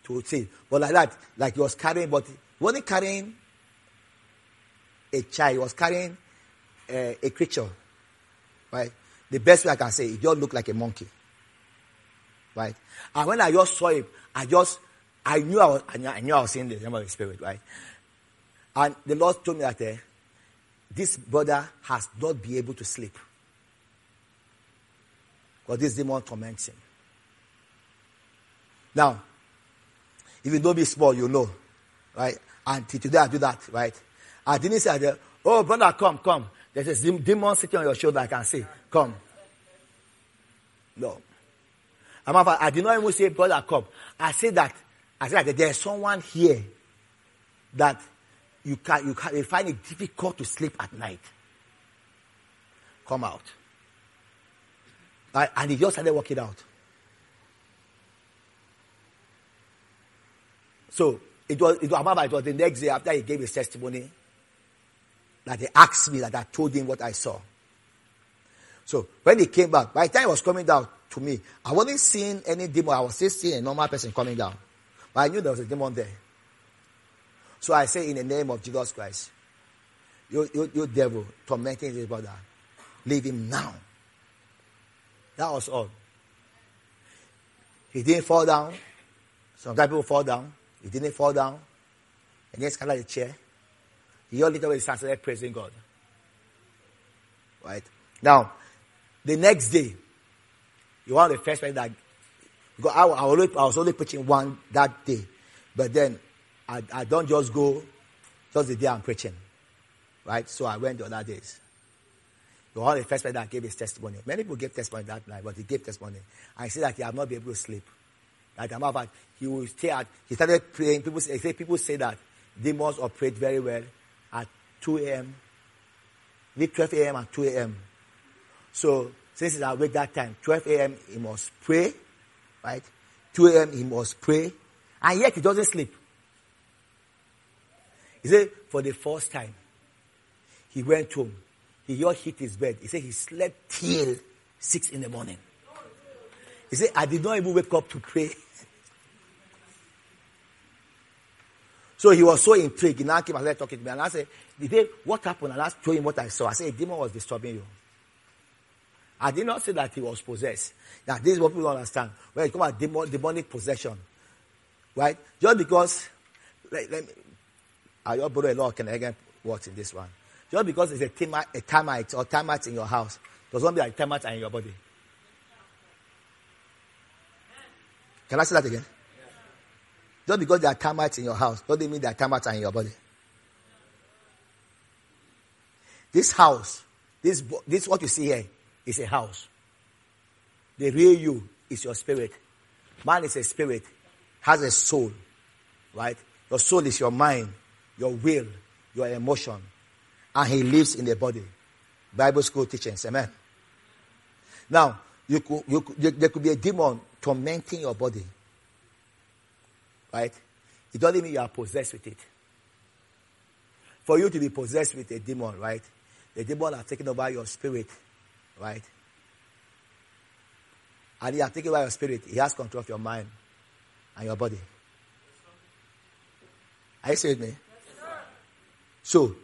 To see. But like that, like he was carrying, but he wasn't carrying a child, he was carrying uh, a creature. Right? The best way I can say, it just looked like a monkey. Right? And when I just saw him, I just, I knew I was, I knew I, knew I was seeing the name of the Spirit, right? And the Lord told me that uh, this brother has not been able to sleep. Because this demon torments him. Now, If you don't be small, you know. Right? And today I do that, right? I didn't say, oh, brother, come, come. There's a demon sitting on your shoulder, I can see. Come. No. I did not even say, brother, come. I said that, I said that there's someone here that you can, you can you find it difficult to sleep at night. Come out. And he just started working out. So it was, it was, it was the next day after he gave his testimony that he asked me that I told him what I saw. So when he came back, by the time he was coming down to me, I wasn't seeing any demon. I was just seeing a normal person coming down. But I knew there was a demon there. So I say, in the name of Jesus Christ, you, you, you devil tormenting his brother, leave him now. That was all. He didn't fall down. Sometimes people fall down. He didn't fall down. And then scattered the chair. He all little started praising God. Right? Now, the next day, you want the first person that because I, I, I was only preaching one that day. But then I, I don't just go just the day I'm preaching. Right? So I went the other days. You are the first person that gave his testimony. Many people gave testimony that night, but he gave testimony. He said that he had not been able to sleep. Like a matter he will stay at, he started praying. People say, people say that demons operate very well at 2 a.m., 12 a.m. and 2 a.m. So, since he's awake that time, 12 a.m., he must pray, right? 2 a.m., he must pray, and yet he doesn't sleep. He said, for the first time, he went home. He just hit his bed. He said he slept till 6 in the morning. He said, I did not even wake up to pray. So he was so intrigued. He now came and started talking to me. And I said, what happened? And I told him what I saw. I said, a demon was disturbing you. I did not say that he was possessed. Now, this is what people understand. When it comes to demon, demonic possession, right? Just because, let, let me, I just borrow a lot of Canadian words in this one. Just because it's a, termite, a termite or termites in your house, does not mean that termites are in your body. Can I say that again? Just because there are termites in your house doesn't mean there are termites in your body. This house, this, this what you see here is a house. The real you is your spirit. Man is a spirit, has a soul, right? Your soul is your mind, your will, your emotion, and he lives in the body. Bible school teachings, amen. Now, you could, you could, there could be a demon tormenting your body. Right? It doesn't mean you are possessed with it. For you to be possessed with a demon, right? The demon has taken over your spirit, right? And he has taken away your spirit. He has control of your mind and your body. Are you saying me? so,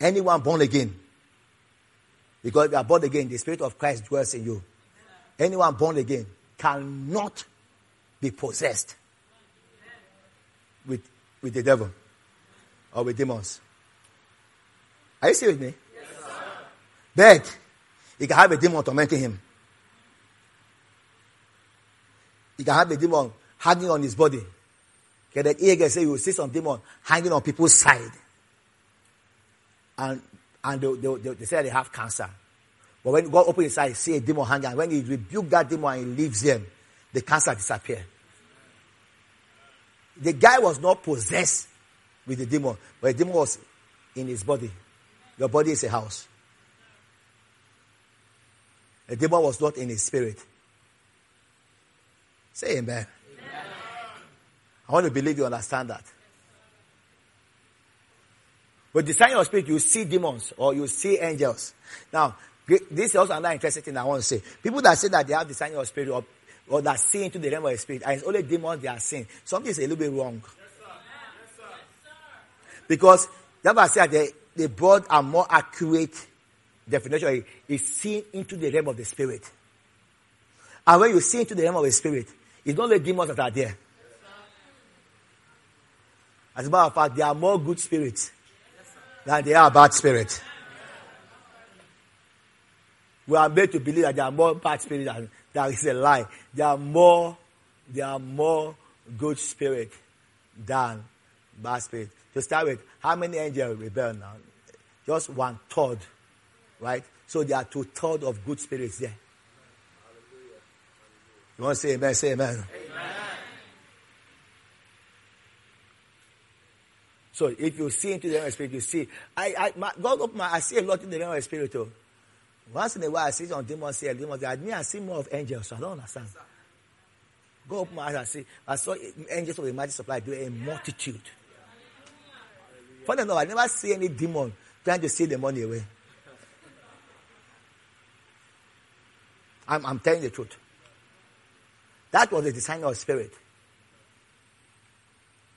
anyone born again, because you are born again, the Spirit of Christ dwells in you. Anyone born again cannot be possessed with, with the devil or with demons. Are you still with me? Yes, but he can have a demon tormenting him. He can have a demon hanging on his body. Ear can say you will see some demon hanging on people's side. And and they, they, they say they have cancer. But when God opens his eyes, see a demon hanging, and when he rebuke that demon and he leaves them, the cancer disappear. The guy was not possessed with the demon, but the demon was in his body. Your body is a house. The demon was not in his spirit. Say amen. amen. I want to believe you understand that. With discerning of spirit, you see demons or you see angels. Now, this is also another interesting thing I want to say. People that say that they have discerning of spirit or, or that see into the realm of the spirit, and it's only demons they are seeing. Something is a little bit wrong. Because that's why I said the, the broad and more accurate definition is seeing into the realm of the spirit. And when you see into the realm of the spirit, it's not the demons that are there. As a matter of fact, there are more good spirits than there are bad spirits. We are made to believe that there are more bad spirits than that is a lie. There are more, there are more good spirit than bad spirit. To start with, how many angels rebel now? Just one third, right? So there are two thirds of good spirits there. You want to say amen? Say amen. amen. So if you see into the realm of spirit, you see. I, I my, God open my I see a lot in the realm of spirit too. Once in a while I see some demons say demons. I mean I see more of angels, so I don't understand. Go open my eyes and see. I saw angels of the mighty supply do a multitude. Funny enough, I never see any demon trying to steal the money away. I'm, I'm telling the truth. That was the discerning of spirit.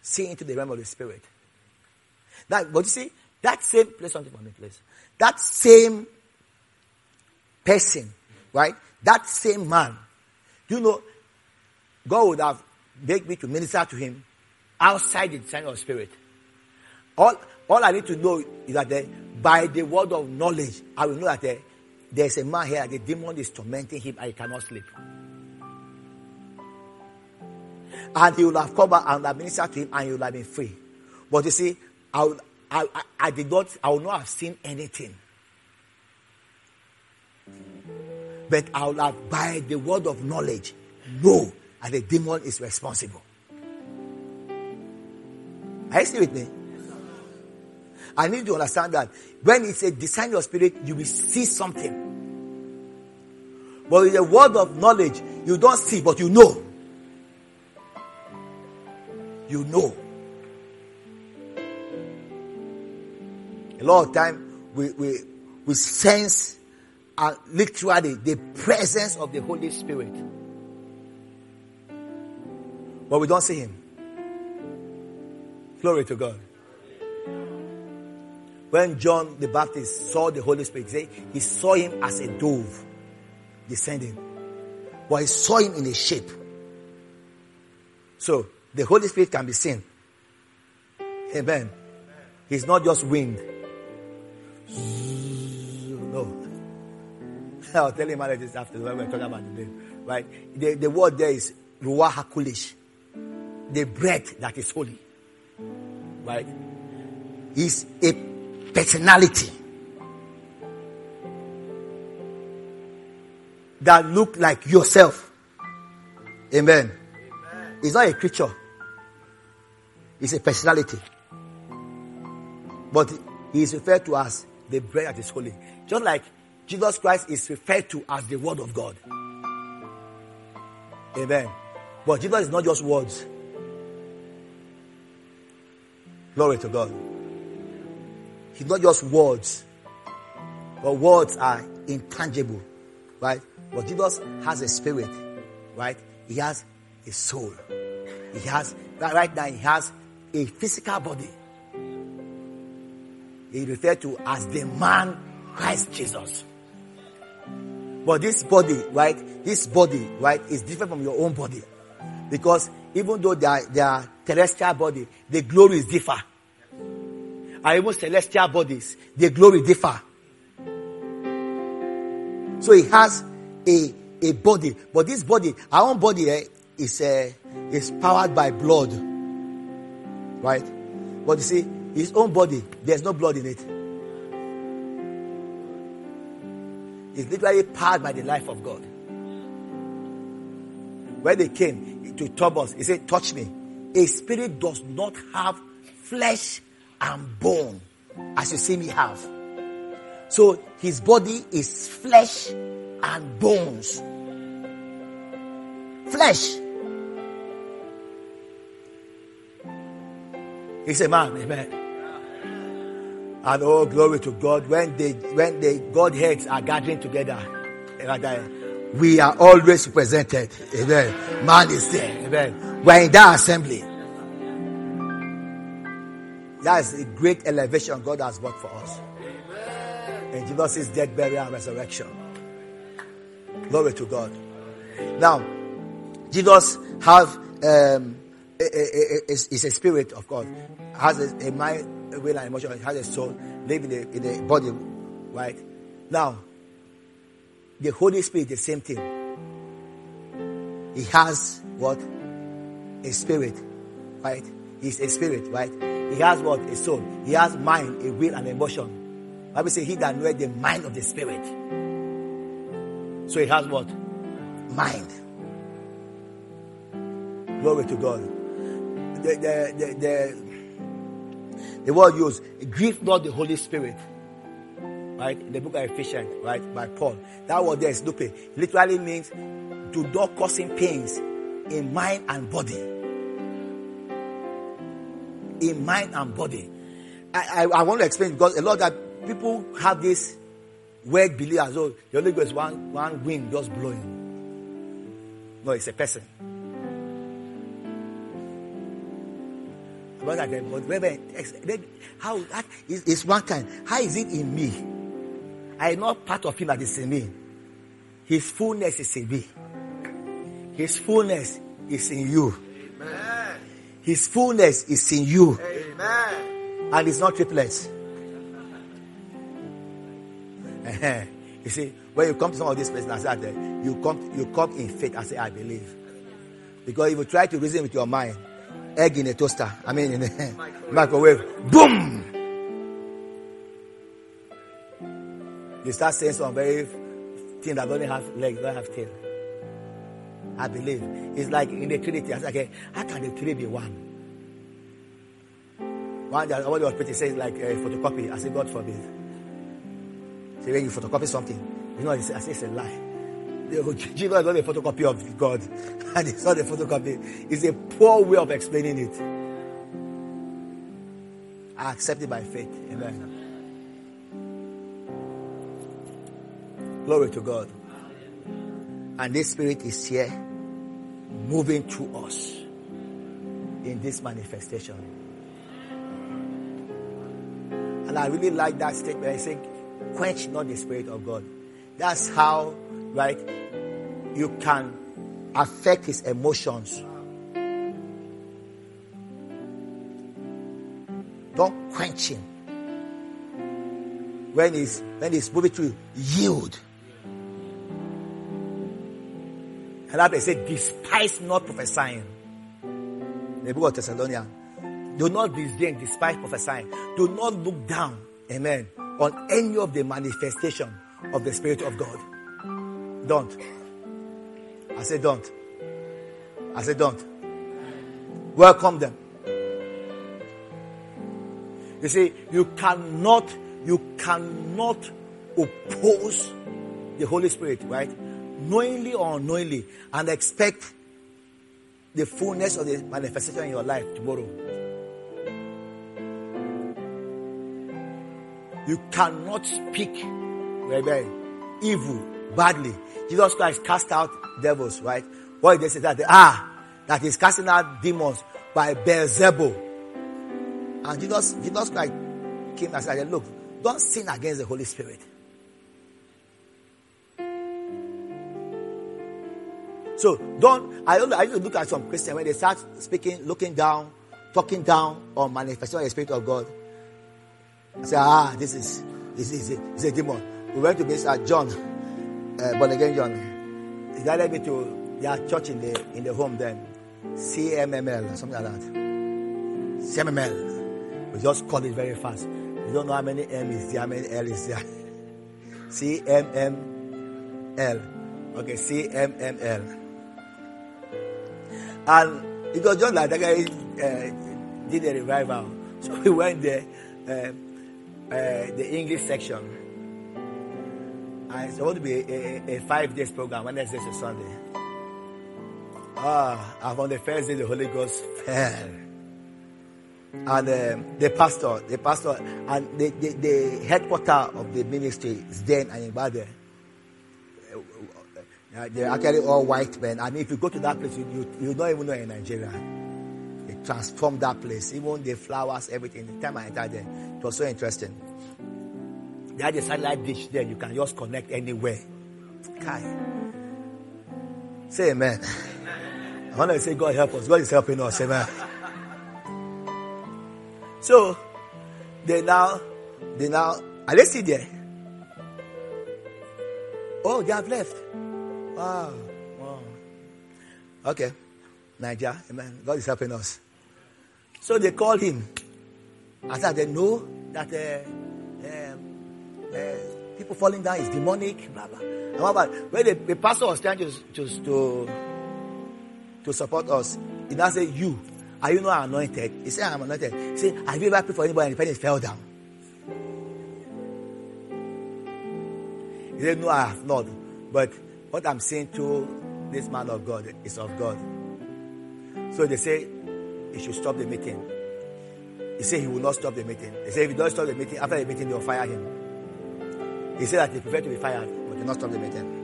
See into the realm of the spirit. That, but you see, that same, place something for me, please. That same person, right? That same man, Do you know, God would have begged me to minister to him outside the discerning of spirit. All, all I need to know is that the, by the word of knowledge, I will know that the, there's a man here, the demon is tormenting him, I cannot sleep. And he will have come back and have ministered to him and he will have been free. But you see, I, will, I, I, I did not, I will not have seen anything. But I will have, by the word of knowledge, know that the demon is responsible. Are you still with me? I need to understand that when it's a design your spirit, you will see something. But with the word of knowledge, you don't see, but you know. You know. A lot of time we, we, we sense uh, literally the presence of the Holy Spirit. But we don't see him. Glory to God. When John the Baptist saw the Holy Spirit, he saw him as a dove descending. But he saw him in a shape. So the Holy Spirit can be seen. Amen. He's not just wind. No. I'll tell him about this after when we're talking about the name. Right? The, the word there is Ruach HaKodesh. The breath that is holy. Right? Is a personality that look like yourself. Amen. Amen. It's not a creature. It's a personality. But he is referred to as the bread that is holy. Just like Jesus Christ is referred to as the word of God. Amen. But Jesus is not just words. Glory to God. He's not just words, but words are intangible, right? But Jesus has a spirit, right? He has a soul. He has, right now, he has a physical body. He referred to as the man Christ Jesus. But this body, right? This body, right, is different from your own body. Because even though they are, they are terrestrial body, the glory is different are even celestial bodies. Their glory differ. So he has a, a body. But this body, our own body eh, is, uh, is powered by blood. Right? But you see, his own body, there's no blood in it. It's literally powered by the life of God. When they came to Thomas, he said, Touch me. A spirit does not have flesh and bone as you see me have. So his body is flesh and bones. Flesh. He's a man, amen. And oh, glory to God. When they, when the Godheads are gathering together, we are always represented. Amen. Man is there. Amen. We're in that assembly. That is a great elevation God has brought for us. And Jesus' death, burial, and resurrection. Glory to God. Now, Jesus have um, is a, a, spirit of God, has a, a mind, a will, and emotion, has a soul, live in a, in the body, right? Now, the Holy Spirit, the same thing. He has what? A spirit, right? He's a spirit, right? He has what? A soul. He has mind, a will, and emotion. Bible say he that knoweth the mind of the spirit. So he has what? Mind. Glory to God. The, the, the, the, the word used, grieve not the Holy Spirit. Right? In the book of Ephesians, right? By Paul. That word there is lupe. Literally means do not cause him pains in mind and body. In mind and body. I, I, I want to explain because a lot of people have this weird belief as though the Holy Ghost is one, one wind just blowing. No, it's a person. But how that is, is one kind. How is it in me? I am not part of him that is in me. His fullness is in me. His fullness is in you. Amen. His fullness is in you. Amen. And it's not triplets. you see, when you come to some of these places, I said, you come, you come in faith and say, I believe. Because if you try to reason with your mind, egg in a toaster, I mean in a microwave, microwave boom! You start saying some very thing that don't have legs, don't have tail. I believe. It's like in the Trinity. I said, okay, how can the three be one? One that what the hospital says like a photocopy. I say, God forbid. Say when you photocopy something, you know, I say, it's a lie. Jesus is not a photocopy of God, and it's not a photocopy. It's a poor way of explaining it. I accept it by faith. Amen. Glory to God. And this spirit is here moving through us in this manifestation. And I really like that statement. I say, quench not the spirit of God. That's how, right, you can affect his emotions. Don't quench him. When he's when he's moving through, yield. And that said, despise not prophesying. The book of Thessalonians. Do not disdain, despise prophesying. Do not look down, amen, on any of the manifestation of the Spirit of God. Don't. I say don't. I say don't. Welcome them. You see, you cannot, you cannot oppose the Holy Spirit, right? Knowingly or unknowingly, and expect the fullness of the manifestation in your life tomorrow. You cannot speak evil, badly. Jesus Christ cast out devils, right? What they say that they are, that he's casting out demons by Beelzebub. And Jesus, Jesus Christ came and said, look, don't sin against the Holy Spirit. So don't, I, I used to look at some Christians when they start speaking, looking down, talking down on manifestation of the Spirit of God. I say, ah, this is, this is, a, this is a demon. We went to Mr. John, uh, born again John. He guided me to their church in the, in the home then. CMML, something like that. CMML. We just call it very fast. We don't know how many M is there, how many L is there. CMML. Okay, CMML. And it was just like that guy uh, did a revival. So we went there, uh, uh, the English section. And it's supposed to be a, a, a five days program, Wednesday to Sunday. Ah, and on the first day, the Holy Ghost fell. And um, the pastor, the pastor, and the, the, the headquarter of the ministry is then and in Bade. Uh, they're actually all white men. I mean, if you go to that place, you, you, you don't even know in Nigeria. They transformed that place. Even the flowers, everything. The time I entered there, it was so interesting. They had a satellite dish there. You can just connect anywhere. Kai. Say amen. I want to say, God help us. God is helping us. Amen. So, they now, they now, are they still there? Oh, they have left. Wow. Wow. Okay. Niger. Amen. God is helping us. So they called him. I said, they know that uh, um, uh, people falling down is demonic, blah, blah. And when the, the pastor was trying to, to, to, to support us, he now said, you, are you not anointed? He said, I'm anointed. He said, have you ever prayed for anybody and the person fell down? He said, no, I have not. But what I'm saying to this man of God is of God. So they say he should stop the meeting. He said he will not stop the meeting. They say if he doesn't stop the meeting, after the meeting, they'll fire him. He said that he prefer to be fired, but they not stop the meeting.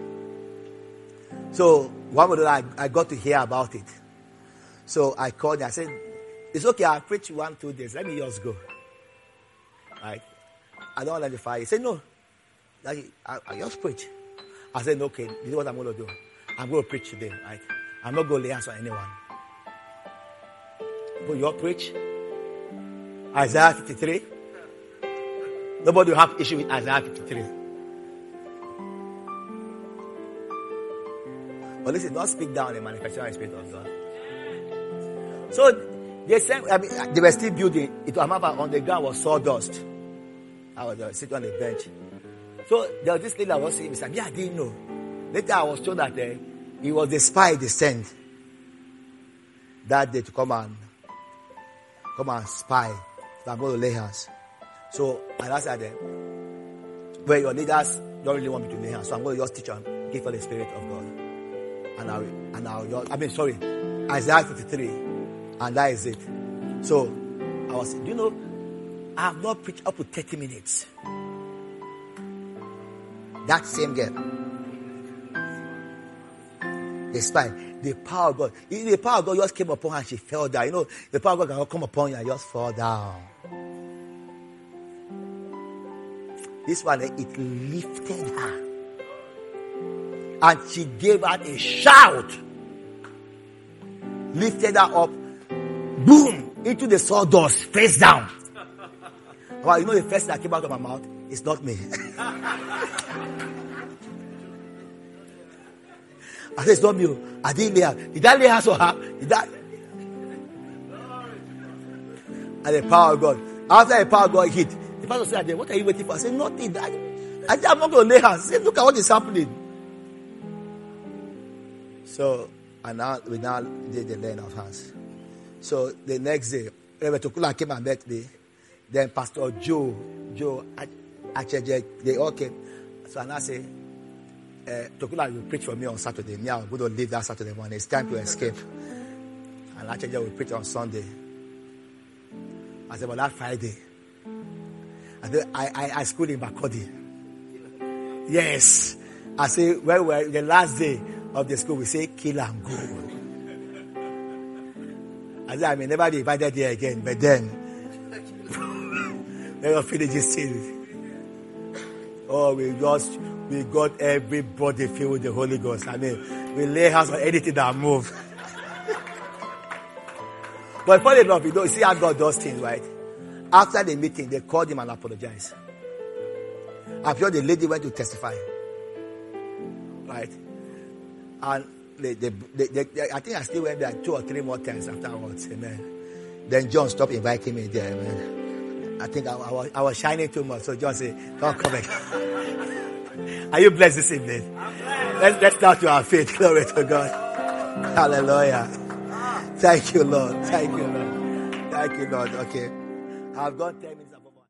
So one the I, I got to hear about it. So I called him. I said, It's okay, I'll preach one, two days. Let me just go. Right? I don't want to fire. He said, No. Like, I, I just preach. I said, Okay, this is what I'm going to do. I'm going to preach today. Right? I'm not going to lay hands on anyone. But you preach. Isaiah 53. Nobody will have issue with Isaiah 53. But listen, don't speak down the manifestation spirit of God. So they said, I mean, they were still building. It was on the ground was sawdust. I was uh, sitting on the bench. So there was this lady I was saying, Mr. Yeah, I didn't know. Later I was told that uh, he was the spy they sent that day to come and come and spy. So I'm going to lay hands. So I asked them, well, your leaders don't really want me to lay hands, so I'm going to just teach and give for the Spirit of God. And I'll, and I'll, I mean, sorry, Isaiah 53, and that is it. So I was, you know, I have not preached up to 30 minutes. That same girl. The spy, the power of God. The power of God just came upon her and she fell down. You know, the power of God come upon you and just fall down. This one, eh, it lifted her. And she gave out a shout. Lifted her up. Boom! Into the sawdust, face down. Well, you know the first thing that came out of my mouth? It's not me. I said, it's not me. I didn't lay hands. Did I lay hands on her? Did that? And the power of God. After the power of God hit, the pastor said, What are you waiting for? I said, Nothing. I, I said, I'm not going to lay hands. He said, Look at what is happening. So, and now we now did the laying of hands. So the next day, Reverend Tokula came and met me. Then Pastor Joe, Joe, Acheje, they all came. So and I say, uh, Tokula will preach for me on Saturday. Me, I'm going to leave that Saturday morning. It's time to escape. And Acheje will preach on Sunday. I said, but that Friday, I said, I, I, I schooled in Makurdi. Yes. I say, well, well, the last day of the school, we say, kill and go. I said, I may never be invited there again, but then, us finish this thing. Oh, we just, we got everybody filled with the Holy Ghost. I mean, we lay hands on anything that move. but funny enough, you know, you see how God does things, right? After the meeting, they called him and apologized. I'm the lady went to testify. Right? And they, they, they, I think I still went there two or three more times afterwards. Amen. Then John stopped inviting me there. Amen. I think I, I, was, I was shining too much. So John said, Don't come back. Are you blessed this evening? Let's, let's start to our faith. Glory to God. Hallelujah. Thank you, Lord. Thank you, Lord. Thank you, Lord. Okay. I've got 10 minutes.